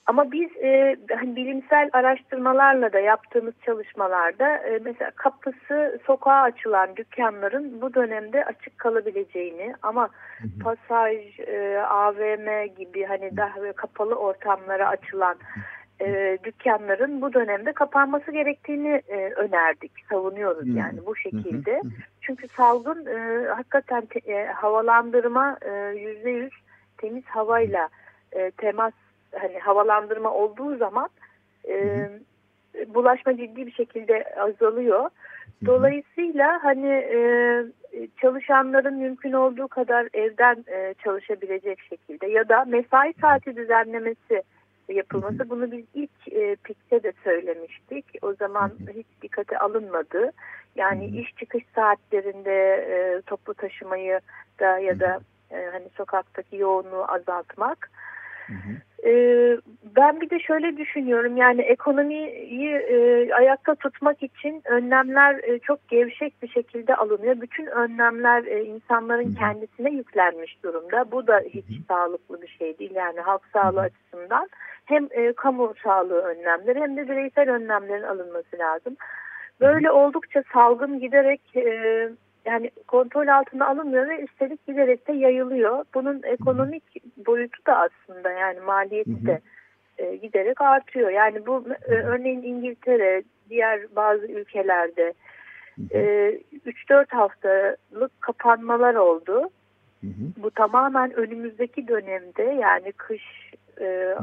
Ama biz e, hani bilimsel araştırmalarla da yaptığımız çalışmalarda e, mesela kapısı sokağa açılan dükkanların bu dönemde açık kalabileceğini ama hı hı. pasaj, e, AVM gibi hani daha kapalı ortamlara açılan e, dükkanların bu dönemde kapanması gerektiğini e, önerdik, savunuyoruz hı. yani bu şekilde. Çünkü salgın e, hakikaten te, e, havalandırma yüzde yüz temiz havayla e, temas hani havalandırma olduğu zaman e, bulaşma ciddi bir şekilde azalıyor. Dolayısıyla hani e, çalışanların mümkün olduğu kadar evden e, çalışabilecek şekilde ya da mesai saati düzenlemesi yapılması bunu biz ilk e, PİK'te de söylemiştik. O zaman hiç dikkate alınmadı. Yani iş çıkış saatlerinde e, toplu taşımayı da ya da e, hani sokaktaki yoğunluğu azaltmak. Hı hı. Ee, ben bir de şöyle düşünüyorum yani ekonomiyi e, ayakta tutmak için önlemler e, çok gevşek bir şekilde alınıyor. Bütün önlemler e, insanların hı hı. kendisine yüklenmiş durumda. Bu da hiç hı hı. sağlıklı bir şey değil yani halk sağlığı hı hı. açısından. Hem e, kamu sağlığı önlemleri hem de bireysel önlemlerin alınması lazım. Böyle oldukça salgın giderek e, yani kontrol altına alınmıyor ve üstelik giderek de yayılıyor. Bunun ekonomik boyutu da aslında yani maliyeti de e, giderek artıyor. Yani bu e, örneğin İngiltere, diğer bazı ülkelerde e, 3-4 haftalık kapanmalar oldu. Bu tamamen önümüzdeki dönemde yani kış e,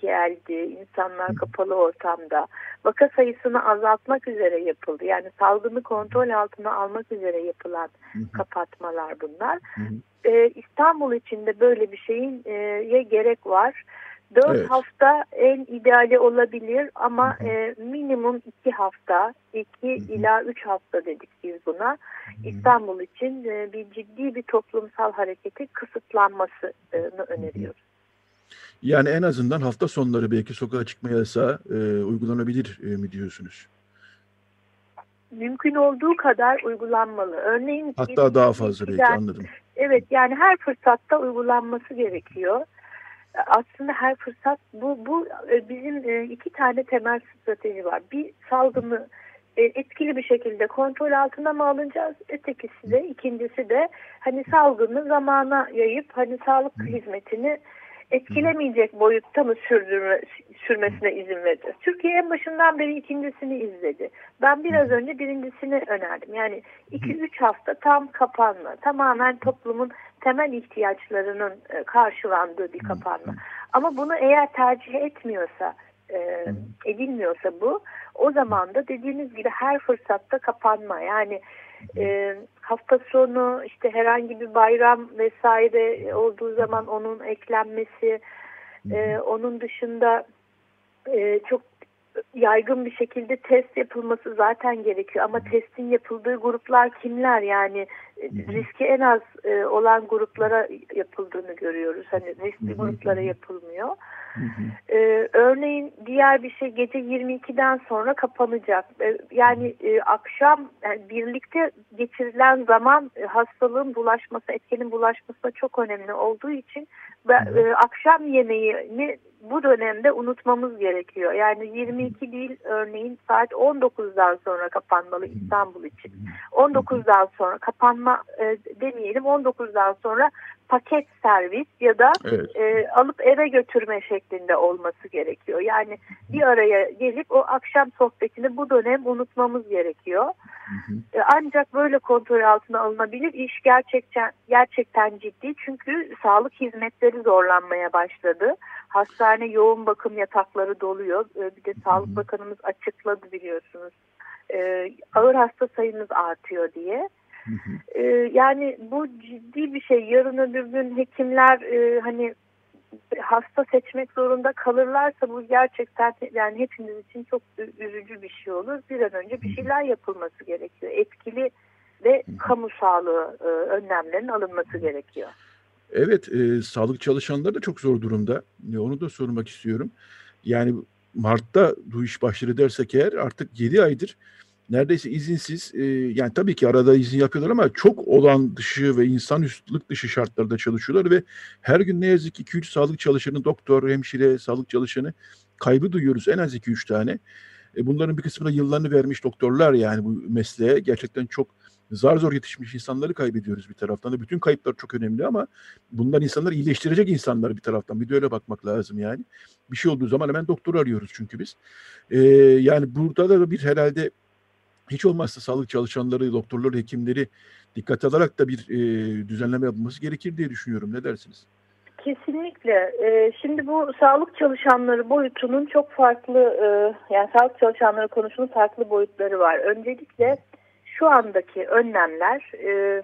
geldi. İnsanlar kapalı ortamda. Vaka sayısını azaltmak üzere yapıldı. Yani salgını kontrol altına almak üzere yapılan kapatmalar bunlar. Ee, İstanbul içinde böyle bir şeyin e, gerek var. Dört evet. hafta en ideali olabilir ama e, minimum iki hafta, iki ila üç hafta dedik biz buna. İstanbul için e, bir ciddi bir toplumsal hareketi kısıtlanmasını öneriyoruz. Yani en azından hafta sonları belki sokağa çıkma yasağı e, uygulanabilir e, mi diyorsunuz? Mümkün olduğu kadar uygulanmalı. Örneğin hatta daha fazla belki anladım. Evet yani her fırsatta uygulanması gerekiyor. Aslında her fırsat bu bu e, bizim e, iki tane temel strateji var. Bir salgını e, etkili bir şekilde kontrol altına mı alacağız? Ötekisi de ikincisi de hani salgını zamana yayıp hani sağlık hizmetini etkilemeyecek boyutta mı sürdürme, sürmesine izin vereceğiz? Türkiye en başından beri ikincisini izledi. Ben biraz önce birincisini önerdim. Yani 2-3 hafta tam kapanma. Tamamen toplumun temel ihtiyaçlarının e, karşılandığı bir kapanma. Ama bunu eğer tercih etmiyorsa, e, edilmiyorsa bu, o zaman da dediğiniz gibi her fırsatta kapanma. Yani e, hafta sonu işte herhangi bir bayram vesaire olduğu zaman onun eklenmesi, e, onun dışında e, çok yaygın bir şekilde test yapılması zaten gerekiyor. Ama testin yapıldığı gruplar kimler? Yani riski en az e, olan gruplara yapıldığını görüyoruz. Hani riskli gruplara yapılmıyor. Ee, örneğin diğer bir şey gece 22'den sonra kapanacak. Ee, yani e, akşam yani birlikte geçirilen zaman e, hastalığın bulaşması, etkenin bulaşması çok önemli olduğu için e, akşam yemeğini bu dönemde unutmamız gerekiyor. Yani 22 değil örneğin saat 19'dan sonra kapanmalı İstanbul için. 19'dan sonra kapanmalı alma e, demeyelim 19'dan sonra paket servis ya da Evet. e, alıp eve götürme şeklinde olması gerekiyor. Yani bir araya gelip o akşam sohbetini bu dönem unutmamız gerekiyor. Hı hı. E, ancak böyle kontrol altına alınabilir. İş gerçekten gerçekten ciddi çünkü sağlık hizmetleri zorlanmaya başladı. Hastane yoğun bakım yatakları doluyor. E, bir de Sağlık Bakanımız açıkladı biliyorsunuz. E, ağır hasta sayımız artıyor diye. Hı hı. E, yani bu ciddi bir şey. Yarın öbür gün hekimler e, hani hasta seçmek zorunda kalırlarsa bu gerçekten yani hepimiz için çok üzücü bir şey olur. Bir an önce bir şeyler yapılması gerekiyor. Etkili ve kamu sağlığı e, önlemlerinin alınması gerekiyor. Evet, e, sağlık çalışanları da çok zor durumda. E, onu da sormak istiyorum. Yani Mart'ta bu iş başladı dersek eğer artık 7 aydır neredeyse izinsiz, e, yani tabii ki arada izin yapıyorlar ama çok olan dışı ve insanüstülük dışı şartlarda çalışıyorlar ve her gün ne yazık ki 2-3 sağlık çalışanı, doktor, hemşire, sağlık çalışanı kaybı duyuyoruz. En az 2-3 tane. E, bunların bir kısmı da yıllarını vermiş doktorlar yani bu mesleğe. Gerçekten çok zar zor yetişmiş insanları kaybediyoruz bir taraftan da. Bütün kayıplar çok önemli ama bunlar insanları iyileştirecek insanlar bir taraftan. Bir de öyle bakmak lazım yani. Bir şey olduğu zaman hemen doktor arıyoruz çünkü biz. Ee, yani burada da bir herhalde hiç olmazsa sağlık çalışanları, doktorları, hekimleri dikkat alarak da bir e, düzenleme yapılması gerekir diye düşünüyorum. Ne dersiniz? Kesinlikle. Ee, şimdi bu sağlık çalışanları boyutunun çok farklı, e, yani sağlık çalışanları konusunun farklı boyutları var. Öncelikle şu andaki önlemler, e,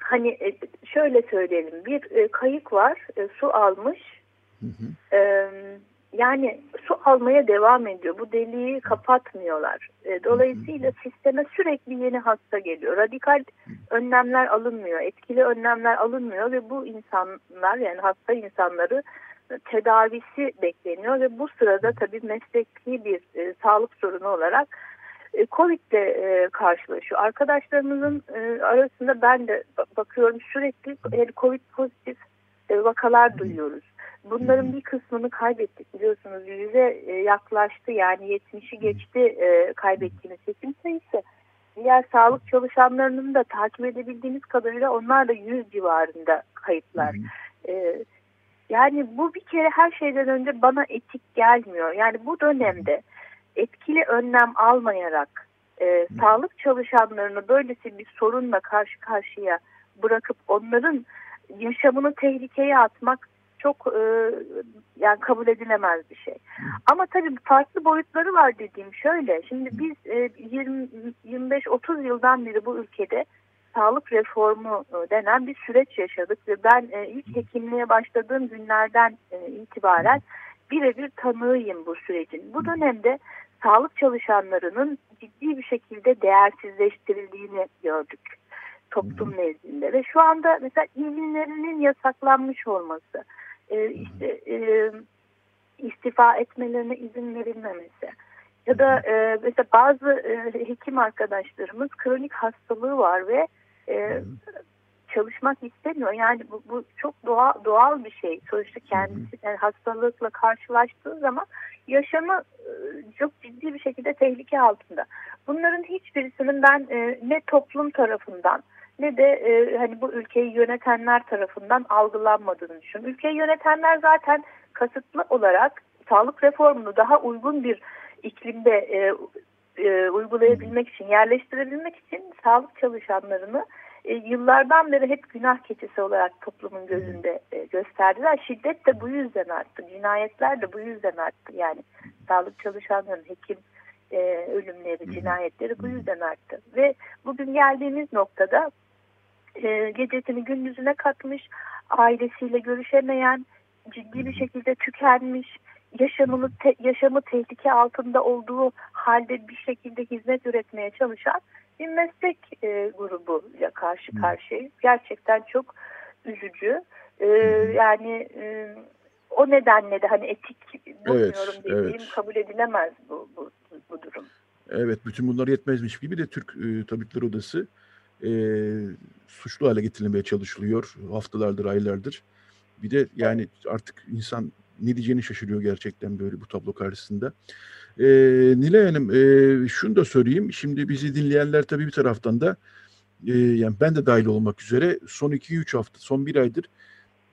hani e, şöyle söyleyelim, bir e, kayık var, e, su almış, Hı hı. e, yani su almaya devam ediyor. Bu deliği kapatmıyorlar. E, dolayısıyla sisteme sürekli yeni hasta geliyor. Radikal önlemler alınmıyor, etkili önlemler alınmıyor ve bu insanlar yani hasta insanları tedavisi bekleniyor ve bu sırada tabii mesleki bir e, sağlık sorunu olarak e, Covid ile e, karşılaşıyor. Arkadaşlarımızın e, arasında ben de ba- bakıyorum sürekli e, Covid pozitif vakalar duyuyoruz. Bunların bir kısmını kaybettik biliyorsunuz yüze e, yaklaştı yani 70'i geçti e, kaybettiğimiz hekim sayısı. Diğer sağlık çalışanlarının da takip edebildiğimiz kadarıyla onlar da 100 civarında kayıplar. E, yani bu bir kere her şeyden önce bana etik gelmiyor. Yani bu dönemde etkili önlem almayarak e, sağlık çalışanlarını böylesi bir sorunla karşı karşıya bırakıp onların yaşamını tehlikeye atmak çok e, yani kabul edilemez bir şey. Ama tabii farklı boyutları var dediğim şöyle. Şimdi biz e, 20 25-30 yıldan beri bu ülkede sağlık reformu e, denen bir süreç yaşadık ve ben e, ilk hekimliğe başladığım günlerden e, itibaren birebir tanığıyım bu sürecin. Bu dönemde sağlık çalışanlarının ciddi bir şekilde değersizleştirildiğini gördük toplum nezdinde ve şu anda mesela izinlerinin yasaklanmış olması, e, işte e, istifa etmelerine izin verilmemesi ya da e, mesela bazı e, hekim arkadaşlarımız kronik hastalığı var ve e, çalışmak istemiyor. Yani bu, bu çok doğal, doğal bir şey. Sonuçta kendisi yani hastalıkla karşılaştığı zaman yaşamı e, çok ciddi bir şekilde tehlike altında. Bunların hiçbirisinin ben e, ne toplum tarafından ne de e, hani bu ülkeyi yönetenler tarafından algılanmadığını düşünüyorum. Ülkeyi yönetenler zaten kasıtlı olarak sağlık reformunu daha uygun bir iklimde e, e, uygulayabilmek için, yerleştirebilmek için sağlık çalışanlarını e, yıllardan beri hep günah keçisi olarak toplumun gözünde e, gösterdiler. Şiddet de bu yüzden arttı, cinayetler de bu yüzden arttı. Yani sağlık çalışanlarının hekim e, ölümleri, cinayetleri bu yüzden arttı. Ve bugün geldiğimiz noktada e, gecesini gündüzüne katmış, ailesiyle görüşemeyen, ciddi bir şekilde tükenmiş, yaşamını te, yaşamı tehlike altında olduğu halde bir şekilde hizmet üretmeye çalışan bir meslek e, grubuyla karşı karşıyayız. Gerçekten çok üzücü. E, yani e, o nedenle de hani etik bulmuyorum Evet, dediğim evet. kabul edilemez bu, bu, bu durum. Evet, bütün bunlar yetmezmiş gibi de Türk e, Tabipler Odası e, suçlu hale getirilmeye çalışılıyor haftalardır, aylardır. Bir de yani artık insan ne diyeceğini şaşırıyor gerçekten böyle bu tablo karşısında. E, Nilay Hanım, e, şunu da sorayım. Şimdi bizi dinleyenler tabii bir taraftan da e, yani ben de dahil olmak üzere son 2-3 hafta, son bir aydır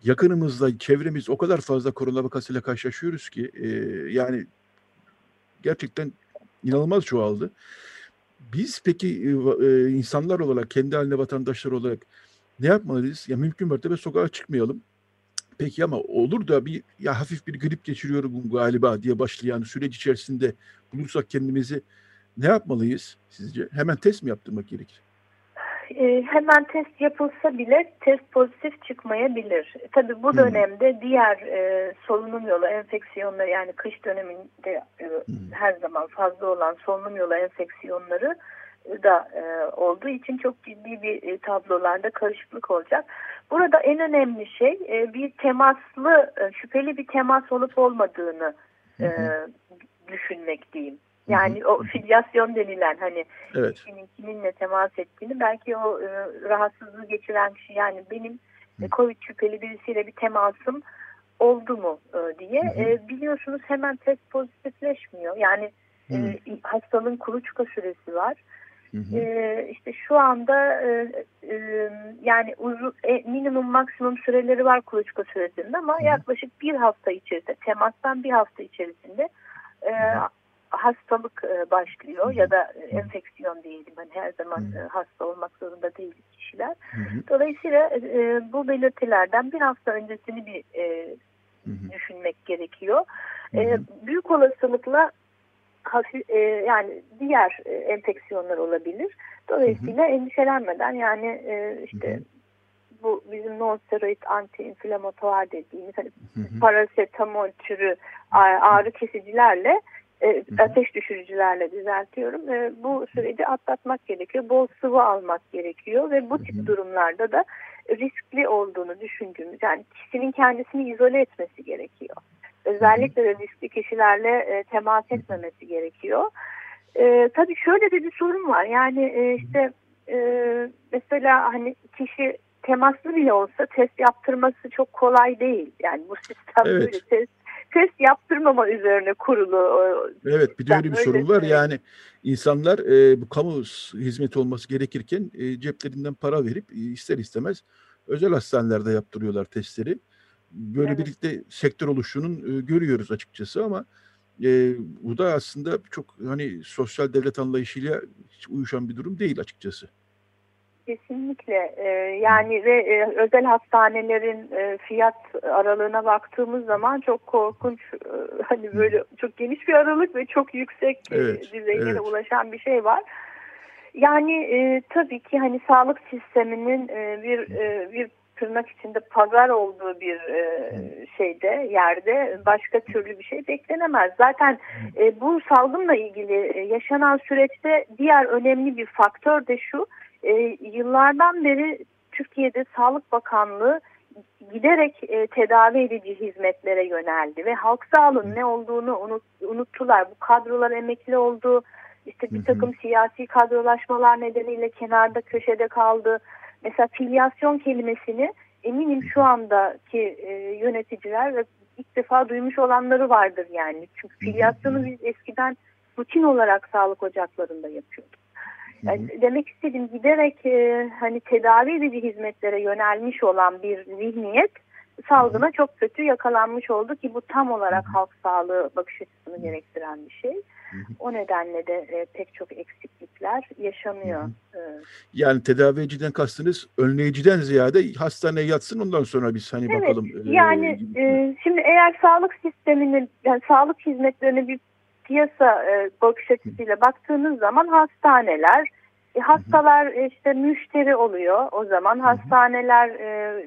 yakınımızda, çevremiz o kadar fazla korona vakasıyla karşılaşıyoruz ki e, yani gerçekten inanılmaz çoğaldı. Biz peki e, e, insanlar olarak, kendi haline vatandaşlar olarak ne yapmalıyız? Ya mümkün mertebe sokağa çıkmayalım. Peki ama olur da bir ya hafif bir grip geçiriyorum galiba diye başlayan süreç içerisinde bulursak kendimizi ne yapmalıyız sizce? Hemen test mi yaptırmak gerekir? E, hemen test yapılsa bile test pozitif çıkmayabilir. Tabii bu dönemde hmm. diğer e, solunum yolu enfeksiyonları yani kış döneminde e, hmm. her zaman fazla olan solunum yolu enfeksiyonları da e, olduğu için çok ciddi bir e, tablolarda karışıklık olacak. Burada en önemli şey e, bir temaslı, e, şüpheli bir temas olup olmadığını e, düşünmek diyeyim. Yani o filyasyon denilen hani evet. kişinin kiminle temas ettiğini belki o e, rahatsızlığı geçiren kişi yani benim e, Covid şüpheli birisiyle bir temasım oldu mu e, diye e, biliyorsunuz hemen test pozitifleşmiyor. Yani e, hastalığın kuluçka süresi var. Hı hı. E, işte şu anda e, e, yani uzun, e, minimum maksimum süreleri var kuluçka süresinde ama hı. yaklaşık bir hafta içerisinde temastan bir hafta içerisinde e, hastalık e, başlıyor ya da enfeksiyon diyelim. Hani her zaman e, hasta olmak zorunda değil kişiler. Dolayısıyla e, bu belirtilerden bir hafta öncesini bir düşünmek gerekiyor. büyük olasılıkla hafif, yani diğer enfeksiyonlar olabilir. Dolayısıyla endişelenmeden yani işte bu bizim non-steroid anti-inflamatuar dediğimiz hani parasetamol türü ağrı kesicilerle e, ateş düşürücülerle düzeltiyorum. E, bu süreci atlatmak gerekiyor. Bol sıvı almak gerekiyor ve bu tip durumlarda da riskli olduğunu düşündüğümüz yani kişinin kendisini izole etmesi gerekiyor. Özellikle de riskli kişilerle e, temas etmemesi gerekiyor. E, tabii şöyle de bir sorun var. Yani e, işte e, mesela hani kişi temaslı bile olsa test yaptırması çok kolay değil. Yani bu sistem evet. böyle test test yaptırmama üzerine kurulu. Evet bir de öyle bir sorun var. Yani insanlar e, bu kamu hizmeti olması gerekirken e, ceplerinden para verip e, ister istemez özel hastanelerde yaptırıyorlar testleri. Böyle evet. birlikte sektör oluşunun e, görüyoruz açıkçası ama e, bu da aslında çok hani sosyal devlet anlayışıyla hiç uyuşan bir durum değil açıkçası. Kesinlikle ee, yani ve e, özel hastanelerin e, fiyat aralığına baktığımız zaman çok korkunç e, hani böyle çok geniş bir aralık ve çok yüksek evet, düzeylere evet. ulaşan bir şey var. Yani e, tabii ki hani sağlık sisteminin e, bir e, bir tırnak içinde pazar olduğu bir e, şeyde yerde başka türlü bir şey beklenemez. Zaten e, bu salgınla ilgili e, yaşanan süreçte diğer önemli bir faktör de şu e, yıllardan beri Türkiye'de Sağlık Bakanlığı giderek e, tedavi edici hizmetlere yöneldi ve halk sağlığının ne olduğunu unut, unuttular. Bu kadrolar emekli oldu. İşte bir takım siyasi kadrolaşmalar nedeniyle kenarda köşede kaldı. Mesela filyasyon kelimesini eminim şu andaki e, yöneticiler ve ilk defa duymuş olanları vardır yani. Çünkü filyasyonu biz eskiden rutin olarak sağlık ocaklarında yapıyorduk. Yani demek istedim giderek e, hani tedavi edici hizmetlere yönelmiş olan bir zihniyet salgına çok kötü yakalanmış oldu ki bu tam olarak halk sağlığı bakış açısını gerektiren bir şey. O nedenle de e, pek çok eksiklikler yaşanıyor. E. Yani tedavi ediciden kastınız önleyiciden ziyade hastaneye yatsın ondan sonra biz hani evet, bakalım. Yani e, şimdi eğer sağlık sisteminin yani sağlık hizmetlerini bir piyasa e, bakış açısıyla baktığınız zaman hastaneler, e, hastalar e, işte müşteri oluyor. O zaman hastaneler e,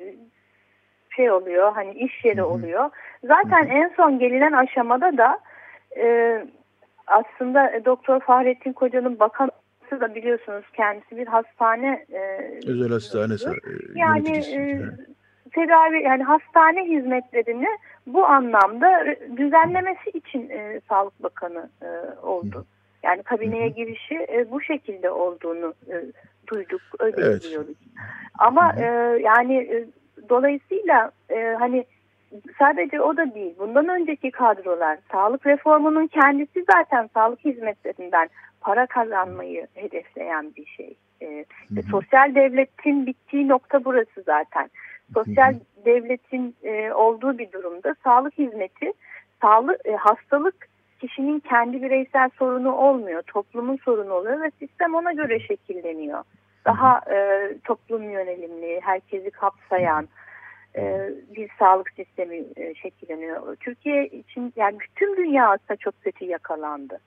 şey oluyor hani iş yeri oluyor. Zaten en son gelinen aşamada da e, aslında e, Doktor Fahrettin Koca'nın bakan da biliyorsunuz kendisi bir hastane e, özel hastane yani e, tedavi yani hastane hizmetlerini bu anlamda düzenlemesi için e, Sağlık Bakanı e, oldu. Yani kabineye girişi e, bu şekilde olduğunu e, duyduk, öyle evet. biliyoruz. Ama e, yani e, dolayısıyla e, hani sadece o da değil. Bundan önceki kadrolar sağlık reformunun kendisi zaten sağlık hizmetlerinden para kazanmayı hedefleyen bir şey. E, hı hı. Sosyal devletin bittiği nokta burası zaten. Sosyal devletin e, olduğu bir durumda sağlık hizmeti, sağlık, e, hastalık kişinin kendi bireysel sorunu olmuyor, toplumun sorunu oluyor ve sistem ona göre şekilleniyor. Daha e, toplum yönelimli, herkesi kapsayan e, bir sağlık sistemi e, şekilleniyor. Türkiye için yani bütün dünya aslında çok kötü yakalandı.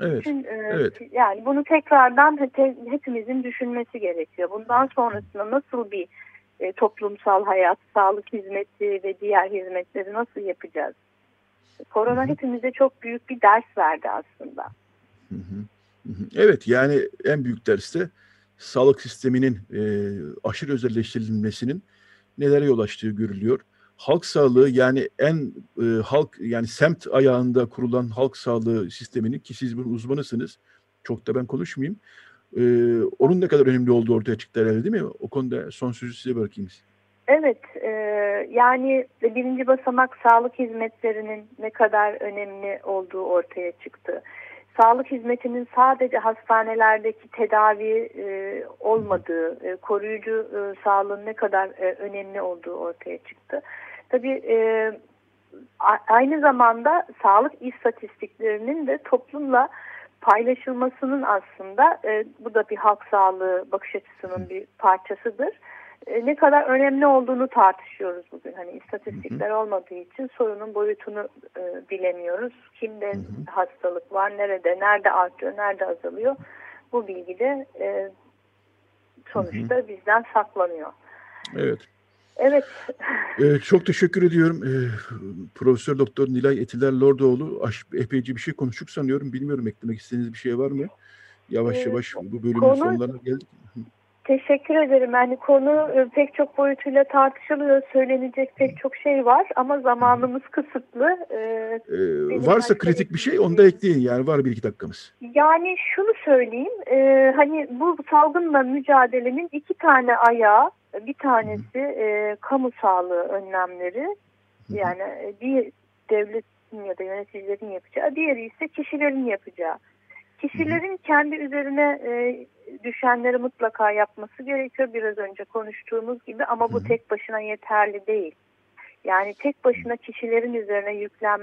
Evet. Bütün, e, evet. Yani bunu tekrardan hepimizin düşünmesi gerekiyor. Bundan sonrasında nasıl bir e, toplumsal hayat, sağlık hizmeti ve diğer hizmetleri nasıl yapacağız? Korona Hı-hı. hepimize çok büyük bir ders verdi aslında. Hı-hı. Evet yani en büyük ders de sağlık sisteminin e, aşırı özelleştirilmesinin nelere yol açtığı görülüyor. Halk sağlığı yani en e, halk yani semt ayağında kurulan halk sağlığı sisteminin ki siz bunun uzmanısınız. Çok da ben konuşmayayım. E, onun ne kadar önemli olduğu ortaya çıktı herhalde değil mi? O konuda son sözü size bırakayım. Evet, e, yani birinci basamak sağlık hizmetlerinin ne kadar önemli olduğu ortaya çıktı. Sağlık hizmetinin sadece hastanelerdeki tedavi e, olmadığı, e, koruyucu e, sağlığın ne kadar e, önemli olduğu ortaya çıktı. Tabii e, aynı zamanda sağlık istatistiklerinin de toplumla paylaşılmasının aslında e, bu da bir halk sağlığı bakış açısının bir parçasıdır e, ne kadar önemli olduğunu tartışıyoruz bugün. Hani istatistikler olmadığı için sorunun boyutunu e, bilemiyoruz. Kimde hı hı. hastalık var, nerede, nerede artıyor, nerede azalıyor. Bu bilgi de e, sonuçta hı hı. bizden saklanıyor. Evet. Evet. Ee, çok teşekkür ediyorum. Ee, Profesör Doktor Nilay Etiler Lordoğlu epeyce bir şey konuştuk sanıyorum. Bilmiyorum eklemek istediğiniz bir şey var mı? Yavaş ee, yavaş bu bölümün konu, sonlarına geldik. Teşekkür ederim. Yani konu e, pek çok boyutuyla tartışılıyor. Söylenecek pek çok şey var ama zamanımız kısıtlı. Ee, ee, varsa kritik bir şey onu da ekleyin yani var bir iki dakikamız. Yani şunu söyleyeyim. E, hani bu salgınla mücadelenin iki tane ayağı bir tanesi e, kamu sağlığı önlemleri. Yani e, bir devletin ya da yöneticilerin yapacağı. Diğeri ise kişilerin yapacağı. Kişilerin kendi üzerine e, düşenleri mutlaka yapması gerekiyor biraz önce konuştuğumuz gibi ama bu tek başına yeterli değil. Yani tek başına kişilerin üzerine yüklen,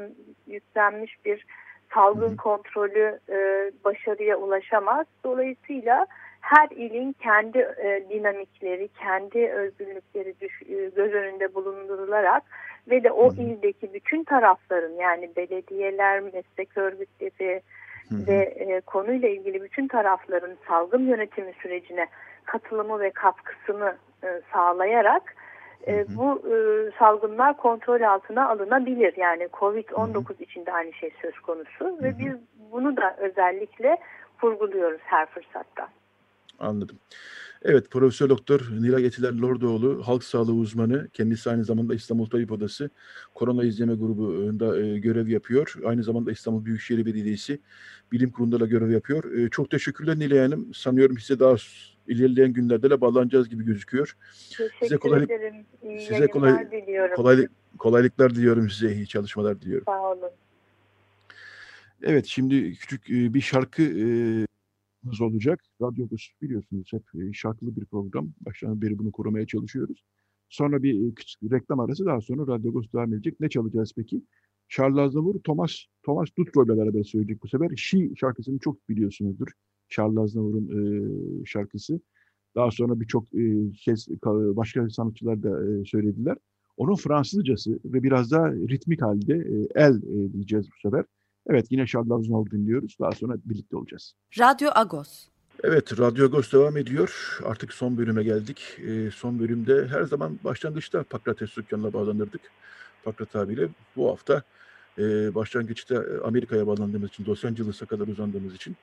yüklenmiş bir salgın kontrolü e, başarıya ulaşamaz. Dolayısıyla her ilin kendi e, dinamikleri, kendi özgürlükleri düş, e, göz önünde bulundurularak ve de o ildeki bütün tarafların yani belediyeler, meslek örgütleri, ve e, konuyla ilgili bütün tarafların salgın yönetimi sürecine katılımı ve katkısını e, sağlayarak e, bu e, salgınlar kontrol altına alınabilir. Yani Covid-19 için de aynı şey söz konusu ve biz bunu da özellikle vurguluyoruz her fırsatta. Anladım. Evet, Profesör Doktor Nilay Etiler Lordoğlu, halk sağlığı uzmanı. Kendisi aynı zamanda İstanbul Tabip Odası Korona İzleme Grubu'nda e, görev yapıyor. Aynı zamanda İstanbul Büyükşehir Belediyesi Bilim Kurulu'nda da görev yapıyor. E, çok teşekkürler Nilay Hanım. Sanıyorum size daha ilerleyen günlerde de bağlanacağız gibi gözüküyor. Teşekkür size kolaylık, ederim. İyi size kolay, diliyorum. Kolaylık, kolaylıklar diliyorum size. İyi çalışmalar diliyorum. Sağ olun. Evet, şimdi küçük e, bir şarkı olacak. Radyo biliyorsunuz hep e, şarkılı bir program. Baştan beri bunu korumaya çalışıyoruz. Sonra bir e, küçük reklam arası daha sonra Radyo Agos devam edecek. Ne çalacağız peki? Charles Aznavour, Thomas, Thomas Dutro ile beraber söyleyecek bu sefer. She şarkısını çok biliyorsunuzdur. Charles Aznavour'un e, şarkısı. Daha sonra birçok e, kez başka sanatçılar da e, söylediler. Onun Fransızcası ve biraz daha ritmik halde e, el e, diyeceğiz bu sefer. Evet yine Şadlan Zunal dinliyoruz. Daha sonra birlikte olacağız. Radyo Agos. Evet Radyo Agos devam ediyor. Artık son bölüme geldik. E, son bölümde her zaman başlangıçta Pakrates dükkanına bağlanırdık. Pakrat abiyle bu hafta e, başlangıçta Amerika'ya bağlandığımız için, Los Angeles'a kadar uzandığımız için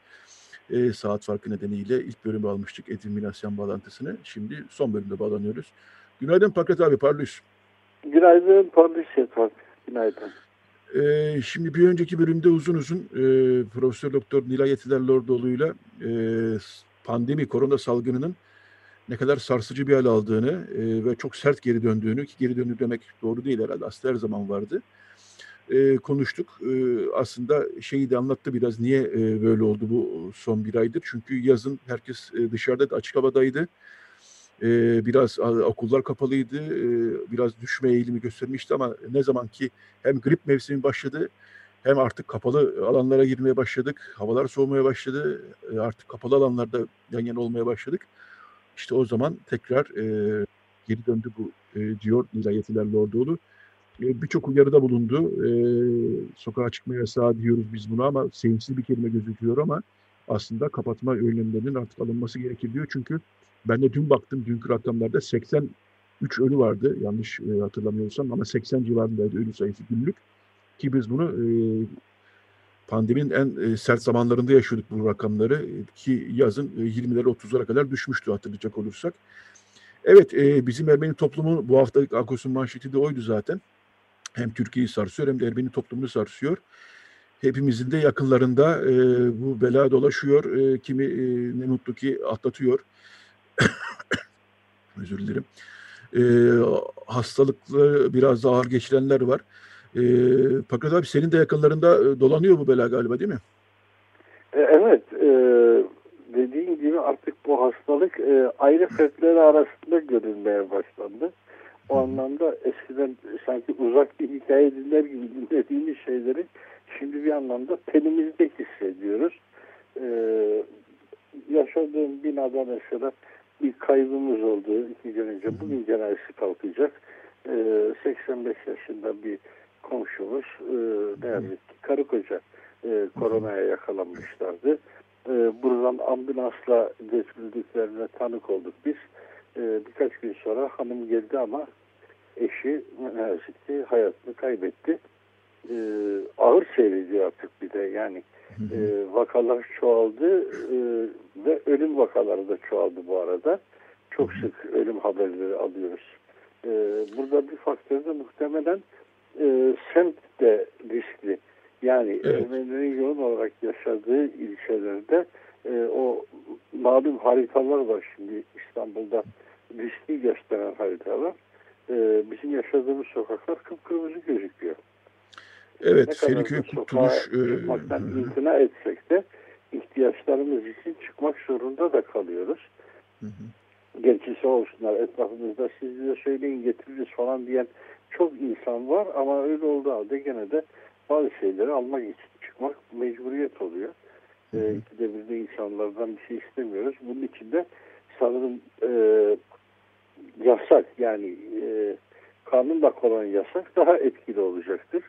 e, saat farkı nedeniyle ilk bölümü almıştık Edwin Minasyan bağlantısını. Şimdi son bölümde bağlanıyoruz. Günaydın Pakrat abi, parlıyız. Günaydın, parlıyız. Günaydın. Ee, şimdi bir önceki bölümde uzun uzun e, Profesör Doktor Nilay Etiler Lordoğlu'yla e, pandemi, korona salgınının ne kadar sarsıcı bir hal aldığını e, ve çok sert geri döndüğünü ki geri döndü demek doğru değil herhalde aslında her zaman vardı. E, konuştuk. E, aslında şeyi de anlattı biraz niye e, böyle oldu bu son bir aydır. Çünkü yazın herkes e, dışarıda da açık havadaydı. E, biraz okullar kapalıydı. E, biraz düşme eğilimi göstermişti ama ne zaman ki hem grip mevsimi başladı hem artık kapalı alanlara girmeye başladık. Havalar soğumaya başladı. E, artık kapalı alanlarda yan yana olmaya başladık. İşte o zaman tekrar e, geri döndü bu e, diyor Nilayetiler Lordoğlu. E, Birçok uyarıda bulundu. E, sokağa çıkma yasağı diyoruz biz buna ama sevinçli bir kelime gözüküyor ama aslında kapatma önlemlerinin artık alınması gerekir diyor. Çünkü ben de dün baktım dünkü rakamlarda 83 ölü vardı yanlış e, hatırlamıyorsam ama 80 civarındaydı ölü sayısı günlük. Ki biz bunu e, pandeminin en e, sert zamanlarında yaşıyorduk bu rakamları e, ki yazın e, 20'lere 30'lara kadar düşmüştü hatırlayacak olursak. Evet e, bizim Ermeni toplumu bu hafta Akos'un manşeti de oydu zaten. Hem Türkiye'yi sarsıyor hem de Ermeni toplumunu sarsıyor. Hepimizin de yakınlarında e, bu bela dolaşıyor. E, kimi e, ne mutlu ki atlatıyor. Özür dilerim. E, hastalıklı biraz daha ağır geçirenler var. E, Fakat abi senin de yakınlarında e, dolanıyor bu bela galiba değil mi? E, evet. E, dediğin gibi artık bu hastalık e, aile fertleri arasında görülmeye başlandı. O anlamda eskiden sanki uzak bir hikaye dinler gibi dinlediğimiz şeyleri şimdi bir anlamda tenimizde hissediyoruz. Ee, yaşadığım binada mesela bir kaybımız oldu iki gün önce. Bugün cenazesi kalkacak. Ee, 85 yaşında bir komşumuz e, ki karı koca e, koronaya yakalanmışlardı. E, buradan ambulansla götürüldüklerine tanık olduk biz. E, birkaç gün sonra hanım geldi ama eşi ne hayatını kaybetti. E, ağır seyrediyor artık bir de yani e, vakalar çoğaldı e, ve ölüm vakaları da çoğaldı bu arada. Çok sık ölüm haberleri alıyoruz. E, burada bir faktör de muhtemelen e, semt de riskli. Yani evet. Ermenilerin yoğun olarak yaşadığı ilçelerde e, o malum haritalar var şimdi İstanbul'da riskli gösteren haritalar. E, bizim yaşadığımız sokaklar kıpkırmızı gözüküyor. Evet, Feriköy Kurtuluş... Çıkmaktan e, imtina etsek de ihtiyaçlarımız için çıkmak zorunda da kalıyoruz. Hı hı. Gerçi sağ olsunlar etrafımızda siz de söyleyin getiririz falan diyen çok insan var ama öyle olduğu halde gene de bazı şeyleri almak için çıkmak mecburiyet oluyor. Hı hı. E, ikide bir de insanlardan bir şey istemiyoruz. Bunun için de sanırım e, yasak yani e, kanunla konan yasak daha etkili olacaktır.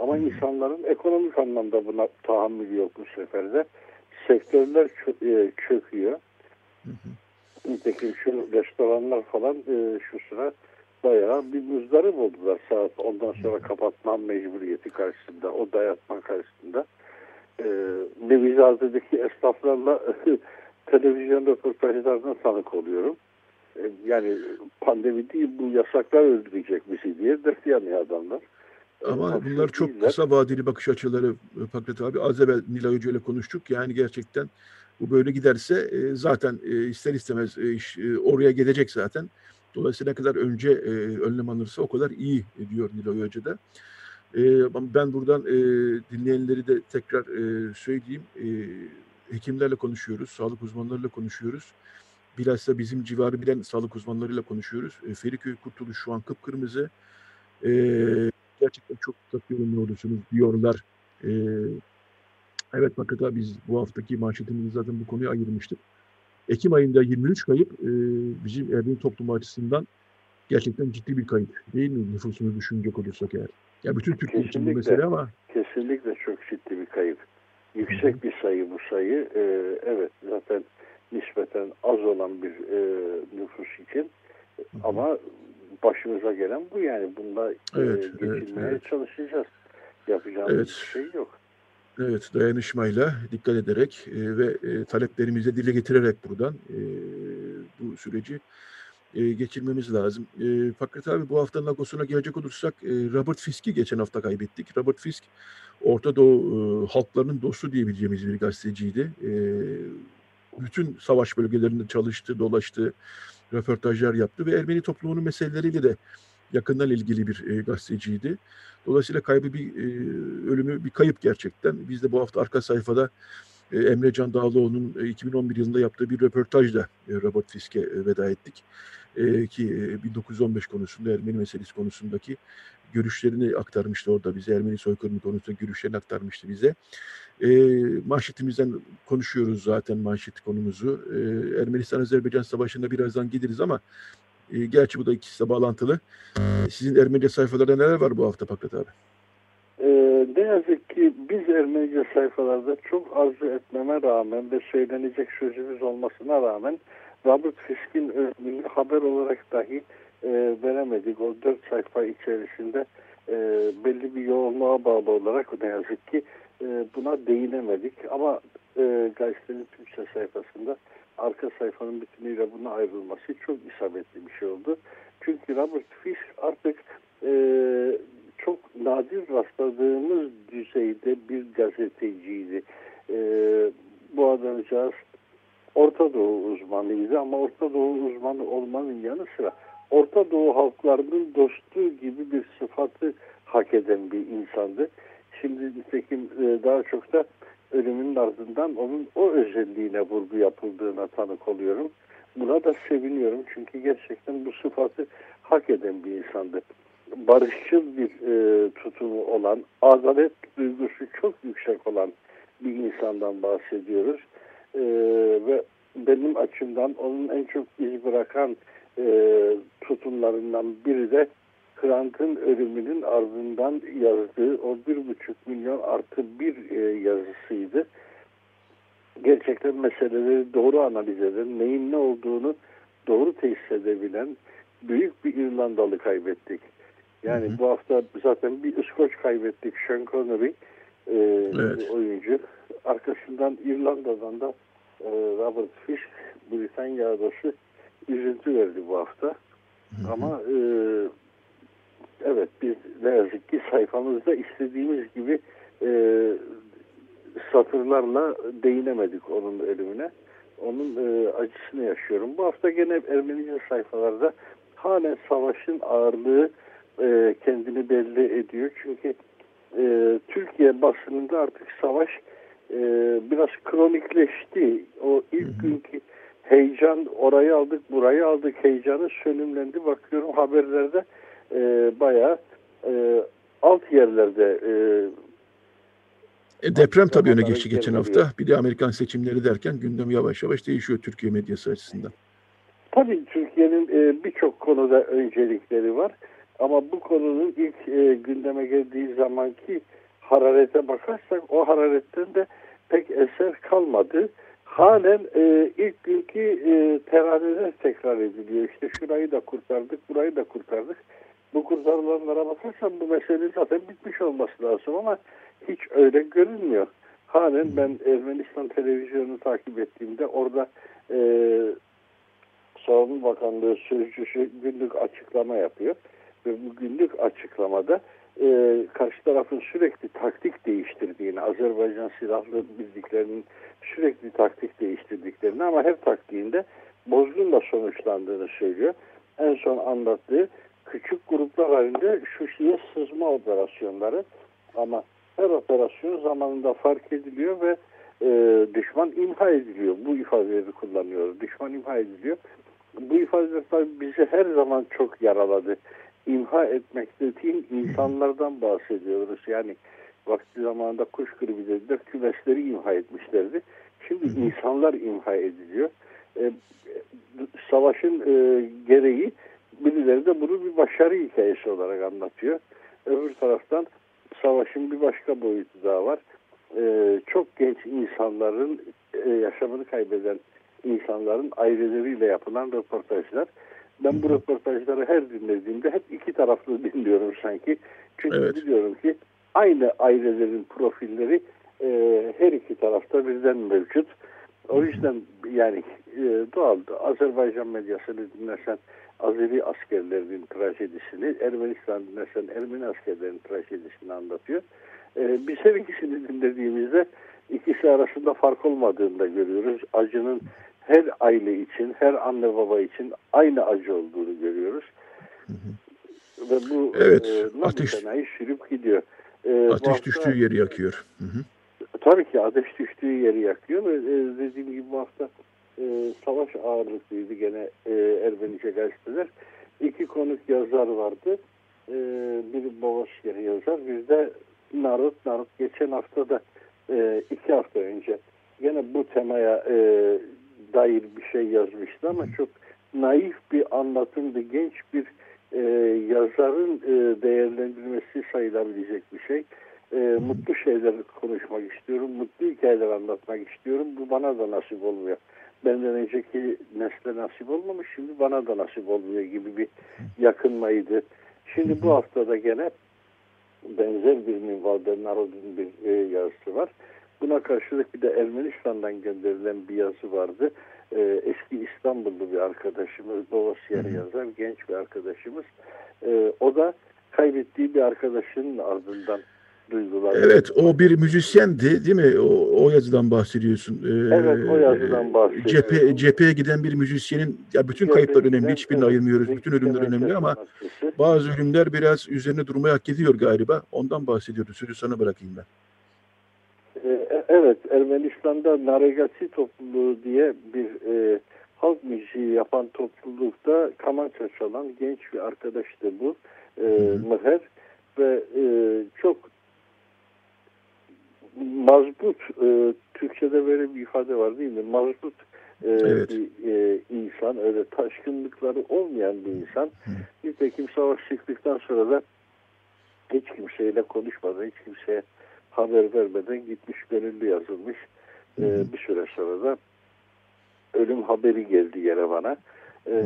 Ama insanların ekonomik anlamda buna tahammülü yok bu sefer de. Sektörler e, çöküyor. Hı hı. Nitekim şu restoranlar falan e, şu sıra bayağı bir muzdarip oldular saat ondan sonra kapatma mecburiyeti karşısında, o dayatma karşısında. E, Nevizade'deki esnaflarla televizyon röportajlarına tanık oluyorum. Yani pandemi değil bu yasaklar öldürecek bizi diye dert yanıyor adamlar. Ama bunlar çok kısa vadeli bakış açıları Pakrat abi. Az evvel Nilay Hoca ile konuştuk. Yani gerçekten bu böyle giderse e, zaten e, ister istemez e, oraya gelecek zaten. Dolayısıyla ne kadar önce önlem alınırsa o kadar iyi diyor Nilay Hoca da. Ben buradan dinleyenleri de tekrar söyleyeyim. Hekimlerle konuşuyoruz, sağlık uzmanlarıyla konuşuyoruz. Bilhassa bizim civarı bilen sağlık uzmanlarıyla konuşuyoruz. Feriköy Kurtuluş şu an kıpkırmızı gerçekten çok dikkatli olumlu olursunuz diyorlar. E, evet Fakata biz bu haftaki manşetimizi zaten bu konuya ayırmıştık. Ekim ayında 23 kayıp e, bizim Ermeni toplumu açısından gerçekten ciddi bir kayıp değil mi nüfusunu düşünecek olursak eğer. Ya bütün Türkiye için bu mesele ama. Kesinlikle çok ciddi bir kayıp. Yüksek bir sayı bu sayı. Ee, evet zaten nispeten az olan bir e, nüfus için. Ama başımıza gelen bu yani. Bunda evet, e, geçinmeye evet, evet. çalışacağız. Yapacağımız evet. bir şey yok. Evet, dayanışmayla, dikkat ederek e, ve e, taleplerimizi dile getirerek buradan e, bu süreci e, geçirmemiz lazım. E, Fakret abi bu haftanın Lagos'una gelecek olursak e, Robert Fisk'i geçen hafta kaybettik. Robert Fisk Orta Doğu e, halklarının dostu diyebileceğimiz bir gazeteciydi. E, bütün savaş bölgelerinde çalıştı, dolaştı röportajlar yaptı ve Ermeni toplumunun meseleleriyle de yakından ilgili bir e, gazeteciydi. Dolayısıyla kaybı bir e, ölümü bir kayıp gerçekten. Biz de bu hafta arka sayfada e, Emre Can Dağlıoğlu'nun e, 2011 yılında yaptığı bir röportajla e, Robert Fisk'e e, veda ettik. E, ki e, 1915 konusunda Ermeni meselesi konusundaki görüşlerini aktarmıştı orada bize. Ermeni soykırımı konusunda görüşlerini aktarmıştı bize. E, manşetimizden konuşuyoruz zaten manşet konumuzu. E, Ermenistan-Azerbaycan Savaşı'nda birazdan gideriz ama e, gerçi bu da ikisi de bağlantılı. E, sizin Ermenice sayfalarda neler var bu hafta Pakrat abi? E, ne yazık ki biz Ermenice sayfalarda çok arzu etmeme rağmen ve söylenecek sözümüz olmasına rağmen Robert Fisk'in ölümünü haber olarak dahi e, veremedik. O dört sayfa içerisinde e, belli bir yoğunluğa bağlı olarak ne yazık ki e, buna değinemedik. Ama e, gazetenin Türkçe sayfasında arka sayfanın bütünüyle buna ayrılması çok isabetli bir şey oldu. Çünkü Robert Fisk artık e, çok nadir rastladığımız düzeyde bir gazeteciydi. E, bu adamcağız Orta Doğu uzmanıydı ama Orta Doğu uzmanı olmanın yanı sıra Orta Doğu halklarının dostu gibi bir sıfatı hak eden bir insandı. Şimdi nitekim e, daha çok da ölümünün ardından onun o özelliğine vurgu yapıldığına tanık oluyorum. Buna da seviniyorum çünkü gerçekten bu sıfatı hak eden bir insandı. Barışçıl bir e, tutumu olan, adalet duygusu çok yüksek olan bir insandan bahsediyoruz. E, ve benim açımdan onun en çok iz bırakan e, tutumlarından biri de Grant'ın ölümünün ardından yazdığı o bir buçuk milyon artı bir e, yazısıydı. Gerçekten meseleleri doğru analiz eden, neyin ne olduğunu doğru tesis edebilen büyük bir İrlandalı kaybettik. Yani hı hı. bu hafta zaten bir İskoç kaybettik. Sean Connery e, evet. oyuncu. Arkasından İrlanda'dan da e, Robert Fisk, Britanya adası üzüntü verdi bu hafta. Hı hı. Ama e, evet biz ne yazık ki sayfamızda istediğimiz gibi e, satırlarla değinemedik onun ölümüne. Onun e, acısını yaşıyorum. Bu hafta gene Ermenice sayfalarda halen savaşın ağırlığı e, kendini belli ediyor. Çünkü e, Türkiye basınında artık savaş e, biraz kronikleşti. O ilk günkü heyecan orayı aldık burayı aldık heyecanı sönümlendi. Bakıyorum haberlerde e, bayağı e, alt yerlerde e, e, deprem tabii öne geçti geçen hafta. Bir de Amerikan seçimleri derken gündem yavaş yavaş değişiyor Türkiye medyası açısından. Tabii Türkiye'nin e, birçok konuda öncelikleri var. Ama bu konunun ilk e, gündeme geldiği zamanki hararete bakarsak o hararetten de pek eser kalmadı. Halen e, ilk günkü e, teraneler tekrar ediliyor. İşte şurayı da kurtardık, burayı da kurtardık. Bu kurtarılanlara bakarsan bu mesele zaten bitmiş olması lazım ama hiç öyle görünmüyor. Halen ben Ermenistan televizyonunu takip ettiğimde orada e, Savunma Bakanlığı sözcüsü günlük açıklama yapıyor. Ve bu günlük açıklamada e, karşı tarafın sürekli taktik değiştirdiğini, Azerbaycan silahlı birliklerinin sürekli taktik değiştirdiklerini ama her taktiğinde bozgunla sonuçlandığını söylüyor. En son anlattığı küçük gruplar halinde Şuşi'ye sızma operasyonları ama her operasyon zamanında fark ediliyor ve e, düşman imha ediliyor. Bu ifadeleri kullanıyoruz. Düşman imha ediliyor. Bu ifadeler bizi her zaman çok yaraladı. İmha etmek dediğim insanlardan bahsediyoruz. Yani vakti zamanında kuş gribi dediler, kümesleri imha etmişlerdi. Şimdi insanlar imha ediliyor. E, savaşın e, gereği birileri de bunu bir başarı hikayesi olarak anlatıyor. Öbür taraftan savaşın bir başka boyutu daha var. Ee, çok genç insanların e, yaşamını kaybeden insanların aileleriyle yapılan röportajlar. Ben bu röportajları her dinlediğimde hep iki taraflı dinliyorum sanki. Çünkü evet. biliyorum ki aynı ailelerin profilleri e, her iki tarafta birden mevcut. O yüzden yani e, doğal Azerbaycan medyasını dinlersen Azeri askerlerinin trajedisini, Ermenistan dinlersen Ermeni askerlerinin trajedisini anlatıyor. E, biz her ikisini dinlediğimizde ikisi arasında fark olmadığını da görüyoruz. Acının her aile için, her anne baba için aynı acı olduğunu görüyoruz. Hı hı. Ve bu evet, e, ateş, sürüp gidiyor. E, ateş hafta, düştüğü yeri yakıyor. Hı hı. Tabii ki ateş düştüğü yeri yakıyor e, dediğim gibi bu hafta e, savaş ağırlıklıydı gene e, Ermenice gazeteler. İki konuk yazar vardı. E, biri Boğaziçi yazar, bir de Narut. Narut geçen hafta da e, iki hafta önce gene bu temaya e, dair bir şey yazmıştı ama çok naif bir anlatımdı. Genç bir e, yazarın e, değerlendirmesi sayılabilecek bir şey. E, mutlu şeyler konuşmak istiyorum. Mutlu hikayeler anlatmak istiyorum. Bu bana da nasip olmuyor. Benden önceki nesle nasip olmamış. Şimdi bana da nasip olmuyor gibi bir yakınmaydı. Şimdi bu haftada gene benzer bir minvalde Narod'un bir e, yazısı var. Buna karşılık bir de Ermenistan'dan gönderilen bir yazı vardı. E, eski İstanbullu bir arkadaşımız, Boğaziyer yazar, genç bir arkadaşımız. E, o da kaybettiği bir arkadaşının ardından duygular. Evet, o bir müzisyendi değil mi? O, o yazıdan bahsediyorsun. Ee, evet, o yazıdan bahsediyorum. Cephe, cepheye giden bir müzisyenin, ya bütün cepheye kayıplar önemli, hiçbirini ayırmıyoruz. Bütün ölümler önemli ama bazı ölümler biraz üzerine durmaya hak ediyor galiba. Ondan bahsediyordu. Sözü sana bırakayım ben. Ee, evet, Ermenistan'da Naregati topluluğu diye bir e, halk müziği yapan toplulukta kamança çalan genç bir arkadaştı bu. E, Mıher ve e, çok mazbut e, Türkçe'de böyle bir ifade var değil mi? Mazbut e, evet. bir e, insan öyle taşkınlıkları olmayan bir insan. Hı. Nitekim savaş çıktıktan sonra da hiç kimseyle konuşmadan, hiç kimseye haber vermeden gitmiş gönüllü yazılmış. Hı. E, bir süre sonra da ölüm haberi geldi yere bana. E,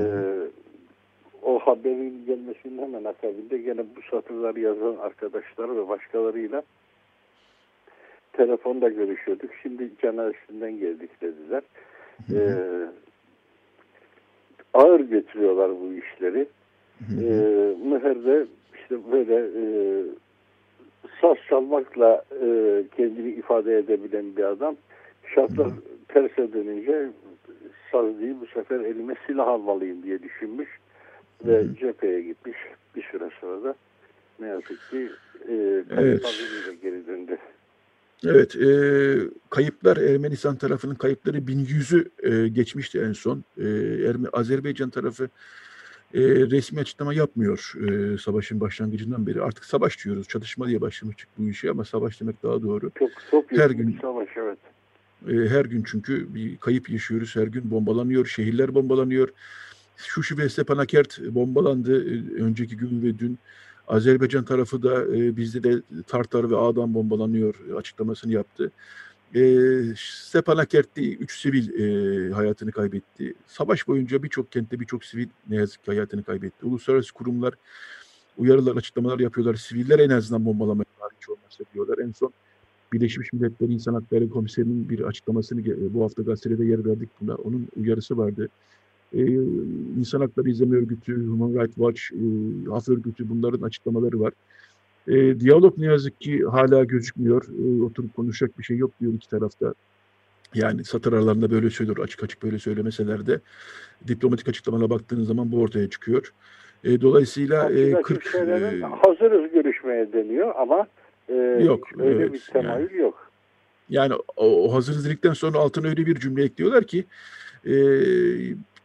o haberin gelmesinin hemen akabinde gene bu satırları yazan arkadaşlar ve başkalarıyla telefonda görüşüyorduk. Şimdi cenazesinden geldik dediler. Ee, ağır götürüyorlar bu işleri. Ee, Müher'de işte böyle e, saz çalmakla e, kendini ifade edebilen bir adam. Şartlar terse dönünce saz değil bu sefer elime silah almalıyım diye düşünmüş ve cepheye gitmiş. Bir süre sonra da ne yazık ki e, evet. geri döndü. Evet, e, kayıplar Ermenistan tarafının kayıpları 1100'ü e, geçmişti en son. E, Erme, Azerbaycan tarafı e, resmi açıklama yapmıyor e, savaşın başlangıcından beri. Artık savaş diyoruz, çatışma diye başlamıştık bu işe ama savaş demek daha doğru. Çok, çok her gün savaş evet. E, her gün çünkü bir kayıp yaşıyoruz, her gün bombalanıyor, şehirler bombalanıyor. Şuşu ve Stepanakert bombalandı önceki gün ve dün. Azerbaycan tarafı da e, bizde de Tartar ve Ağdan bombalanıyor açıklamasını yaptı. E, Stepanakert'te 3 sivil e, hayatını kaybetti. Savaş boyunca birçok kentte birçok sivil ne yazık ki hayatını kaybetti. Uluslararası kurumlar uyarılar, açıklamalar yapıyorlar. Siviller en azından bombalamaya hiç olmazsa diyorlar. En son Birleşmiş Milletler İnsan Hakları Komiserinin bir açıklamasını bu hafta gazetede yer verdik buna. Onun uyarısı vardı e, İnsan Hakları İzleme Örgütü, Human Rights Watch, e, Haf Örgütü bunların açıklamaları var. E, diyalog ne yazık ki hala gözükmüyor. E, oturup konuşacak bir şey yok diyor iki tarafta. Yani satır aralarında böyle söylüyor, açık açık böyle söylemeseler de diplomatik açıklamalara baktığınız zaman bu ortaya çıkıyor. E, dolayısıyla e, 40 e, hazırız görüşmeye deniyor ama e, yok öyle evet, bir temayül yani, yok. Yani o, o hazırız dedikten sonra altına öyle bir cümle ekliyorlar ki e,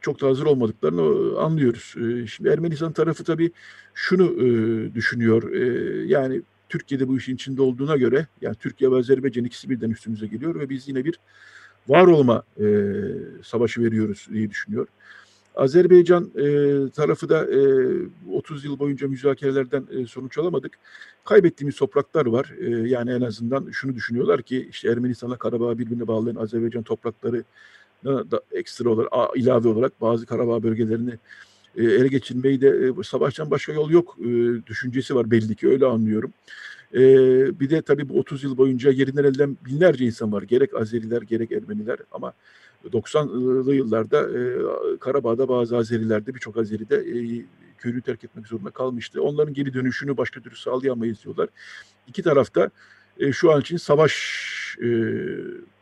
çok da hazır olmadıklarını anlıyoruz. Şimdi Ermenistan tarafı tabii şunu düşünüyor. Yani Türkiye'de bu işin içinde olduğuna göre yani Türkiye ve Azerbaycan ikisi birden üstümüze geliyor ve biz yine bir var olma e, savaşı veriyoruz diye düşünüyor. Azerbaycan e, tarafı da e, 30 yıl boyunca müzakerelerden e, sonuç alamadık. Kaybettiğimiz topraklar var. E, yani en azından şunu düşünüyorlar ki işte Ermenistan'la Karabağ birbirine bağlayan Azerbaycan toprakları da ekstra olarak ilave olarak bazı Karabağ bölgelerini e, ele geçirmeyi de e, savaştan başka yol yok e, düşüncesi var belli ki öyle anlıyorum. E, bir de tabii bu 30 yıl boyunca yerinden elden binlerce insan var. Gerek Azeriler gerek Ermeniler ama 90'lı yıllarda e, Karabağ'da bazı Azerilerde birçok Azeri de e, köyünü terk etmek zorunda kalmıştı. Onların geri dönüşünü başka türlü sağlayamayız diyorlar. İki tarafta e, şu an için savaş e,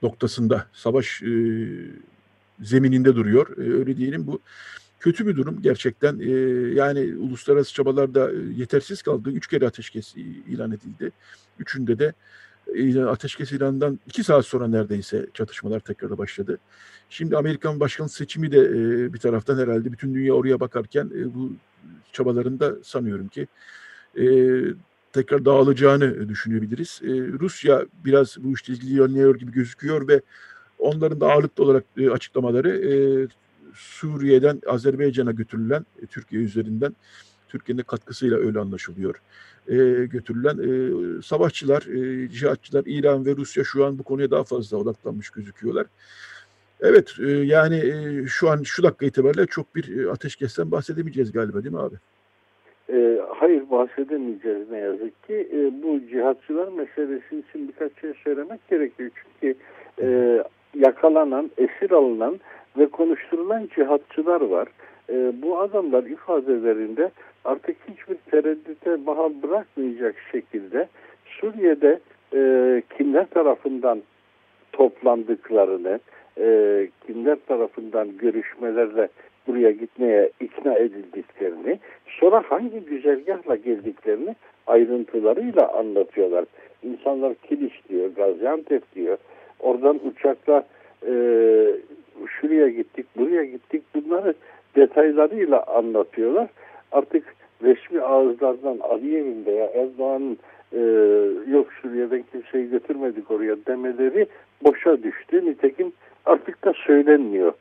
noktasında, savaş e, zemininde duruyor. E, öyle diyelim bu kötü bir durum gerçekten. E, yani uluslararası çabalarda yetersiz kaldı. Üç kere ateşkes ilan edildi. Üçünde de e, ateşkes ilanından iki saat sonra neredeyse çatışmalar tekrar başladı. Şimdi Amerikan başkan seçimi de e, bir taraftan herhalde bütün dünya oraya bakarken e, bu çabalarında sanıyorum ki e, tekrar dağılacağını düşünebiliriz. E, Rusya biraz bu işte ilgileniyor gibi gözüküyor ve onların da ağırlıklı olarak e, açıklamaları e, Suriye'den Azerbaycan'a götürülen e, Türkiye üzerinden Türkiye'nin katkısıyla öyle anlaşılıyor. E, götürülen e, savaşçılar, e, cihatçılar İran ve Rusya şu an bu konuya daha fazla odaklanmış gözüküyorlar. Evet e, yani e, şu an şu dakika itibariyle çok bir e, ateşkesten bahsedemeyeceğiz galiba değil mi abi? E, hayır bahsedemeyeceğiz ne yazık ki. E, bu cihatçılar meselesi için birkaç şey söylemek gerekiyor. Çünkü e, yakalanan, esir alınan ve konuşturulan cihatçılar var. E, bu adamlar ifadelerinde artık hiçbir tereddüte mahal bırakmayacak şekilde Suriye'de e, kimler tarafından toplandıklarını, e, kimler tarafından görüşmelerle buraya gitmeye ikna edildiklerini, sonra hangi güzergahla geldiklerini ayrıntılarıyla anlatıyorlar. İnsanlar Kilis diyor, Gaziantep diyor. Oradan uçakla e, şuraya gittik, buraya gittik. Bunları detaylarıyla anlatıyorlar. Artık resmi ağızlardan Aliyev'in veya Erdoğan'ın e, yok Suriye'den kimseyi götürmedik oraya demeleri boşa düştü. Nitekim artık da söylenmiyor.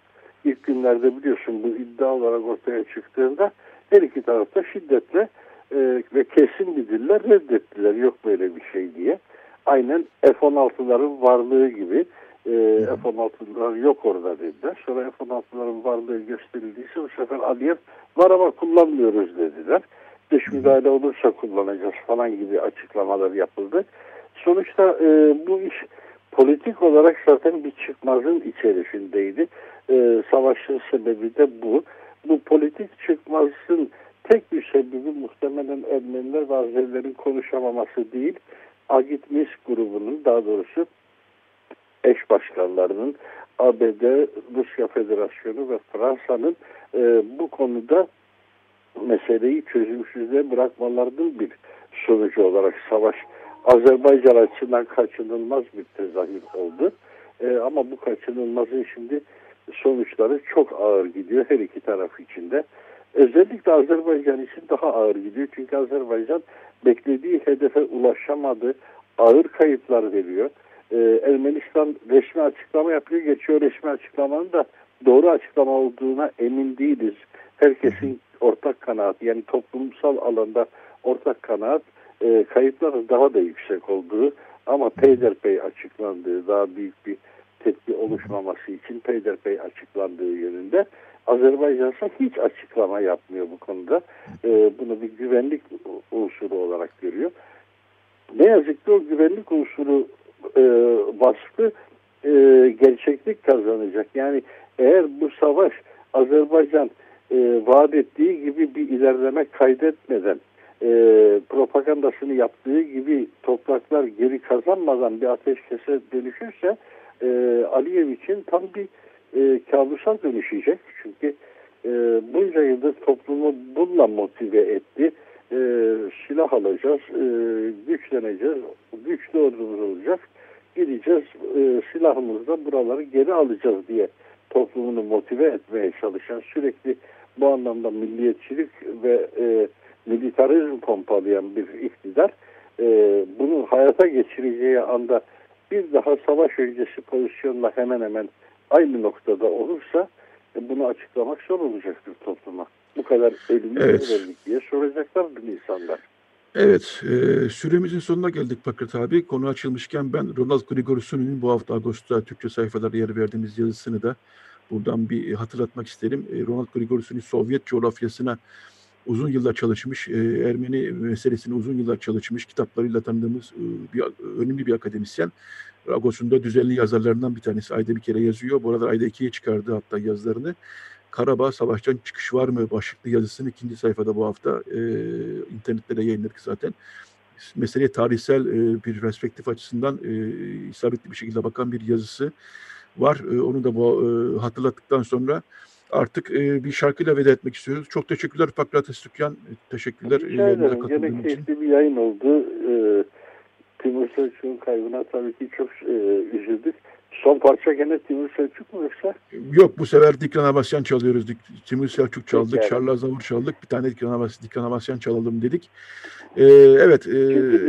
İlk günlerde biliyorsun bu iddia olarak ortaya çıktığında her iki tarafta şiddetle e, ve kesin bir diller reddettiler. Yok böyle bir şey diye. Aynen F-16'ların varlığı gibi e, F-16'lar yok orada dediler. Sonra F-16'ların varlığı gösterildiyse bu sefer Aliyev var ama kullanmıyoruz dediler. Dış müdahale olursa kullanacağız falan gibi açıklamalar yapıldı. Sonuçta e, bu iş politik olarak zaten bir çıkmazın içerisindeydi. E, savaşın sebebi de bu. Bu politik çıkmazın tek bir sebebi muhtemelen Ermeniler ve Azerilerin konuşamaması değil. Agit Mis grubunun daha doğrusu eş başkanlarının ABD, Rusya Federasyonu ve Fransa'nın e, bu konuda meseleyi çözümsüzlüğe bırakmalarının bir sonucu olarak savaş Azerbaycan açısından kaçınılmaz bir tezahür oldu. E, ama bu kaçınılmazın şimdi sonuçları çok ağır gidiyor her iki taraf içinde. Özellikle Azerbaycan için daha ağır gidiyor. Çünkü Azerbaycan beklediği hedefe ulaşamadı. Ağır kayıplar veriyor. Ee, Ermenistan resmi açıklama yapıyor. Geçiyor resmi açıklamanın da doğru açıklama olduğuna emin değiliz. Herkesin ortak kanaat yani toplumsal alanda ortak kanaat e, kayıpların daha da yüksek olduğu ama peyderpey açıklandığı daha büyük bir tepki oluşmaması için peyderpey açıklandığı yönünde. Azerbaycan ise hiç açıklama yapmıyor bu konuda. E, bunu bir güvenlik unsuru olarak görüyor. Ne yazık ki o güvenlik unsuru e, vasfı e, gerçeklik kazanacak. Yani eğer bu savaş Azerbaycan e, vaat ettiği gibi bir ilerleme kaydetmeden e, propagandasını yaptığı gibi topraklar geri kazanmadan bir ateşkese dönüşürse e, Aliyev için tam bir e, kabusa dönüşecek. Çünkü e, bunca yıldır toplumu bununla motive etti. E, silah alacağız, e, güçleneceğiz, güçlü ordumuz olacak. Gideceğiz, e, silahımızla buraları geri alacağız diye toplumunu motive etmeye çalışan sürekli bu anlamda milliyetçilik ve e, militarizm pompalayan bir iktidar e, bunu hayata geçireceği anda bir daha savaş öncesi pozisyonla hemen hemen aynı noktada olursa e, bunu açıklamak zor olacaktır topluma. Bu kadar ölümü evet. verdik diye soracaklar bu insanlar. Evet, e, süremizin sonuna geldik Pakrat abi. Konu açılmışken ben Ronald Grigorsu'nun bu hafta Ağustos'ta Türkçe sayfalarda yer verdiğimiz yazısını da buradan bir hatırlatmak isterim. E, Ronald Grigorsu'nun Sovyet coğrafyasına uzun yıllar çalışmış, e, Ermeni meselesini uzun yıllar çalışmış, kitaplarıyla tanıdığımız e, bir önemli bir akademisyen. Agos'un da düzenli yazarlarından bir tanesi. Ayda bir kere yazıyor. Bu arada ayda ikiye çıkardı hatta yazılarını. Karabağ Savaş'tan çıkış var mı başlıklı yazısını ikinci sayfada bu hafta e, internette de yayınladık zaten. meseleye tarihsel e, bir perspektif açısından e, isabetli bir şekilde bakan bir yazısı var. E, onu da bu e, hatırlattıktan sonra artık e, bir şarkıyla veda etmek istiyoruz. Çok teşekkürler Pakrates Tükyan. Teşekkürler. Rica ederim. Gene keyifli bir yayın oldu. E, Timur Selçuk'un kaybına tabii ki çok e, üzüldük. Son parça gene Timur Selçuk mu yoksa? Yok bu sefer Dikran Abasyan çalıyoruz. Dik, Timur Selçuk çaldık, yani. Şarlı Azavur çaldık. Bir tane Dikran, Abas, Dikran Abasyan çalalım dedik. Ee, evet. E,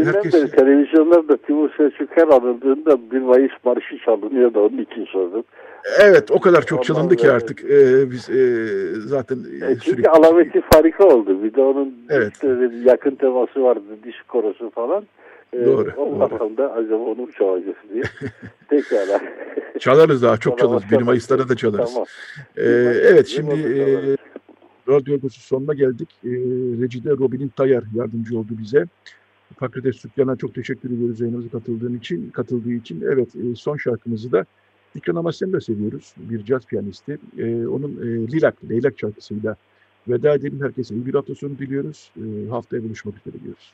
herkes... Beri, televizyonlarda Timur Selçuk her anıldığında bir Mayıs Marşı çalınıyor da onun için sordum. Evet o kadar çok çalındı ki artık e, biz e, zaten e, çünkü sürekli... alameti farika oldu. Bir de onun evet. işte yakın teması vardı diş korosu falan. Ee, doğru. Onlardan da acaba onu mu çalacağız diye. Pekala. çalarız daha çok çalarız. 1 Mayıs'lara da çalarız. Tamam. Ee, evet şimdi e, radyo ödüsü sonuna geldik. E, Recide Robin'in Tayar yardımcı oldu bize. Fakretes Sükyan'a çok teşekkür ediyoruz yayınımıza katıldığın için, katıldığı için. Evet e, son şarkımızı da Dikran Amasyan'ı da seviyoruz. Bir caz piyanisti. E, onun e, Lilak, Leylak şarkısıyla veda edelim. Herkese iyi bir hafta sonu diliyoruz. E, haftaya buluşmak üzere diyoruz.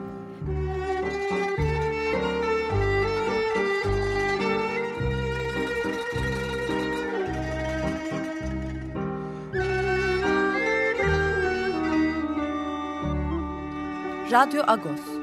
Radyo Agos.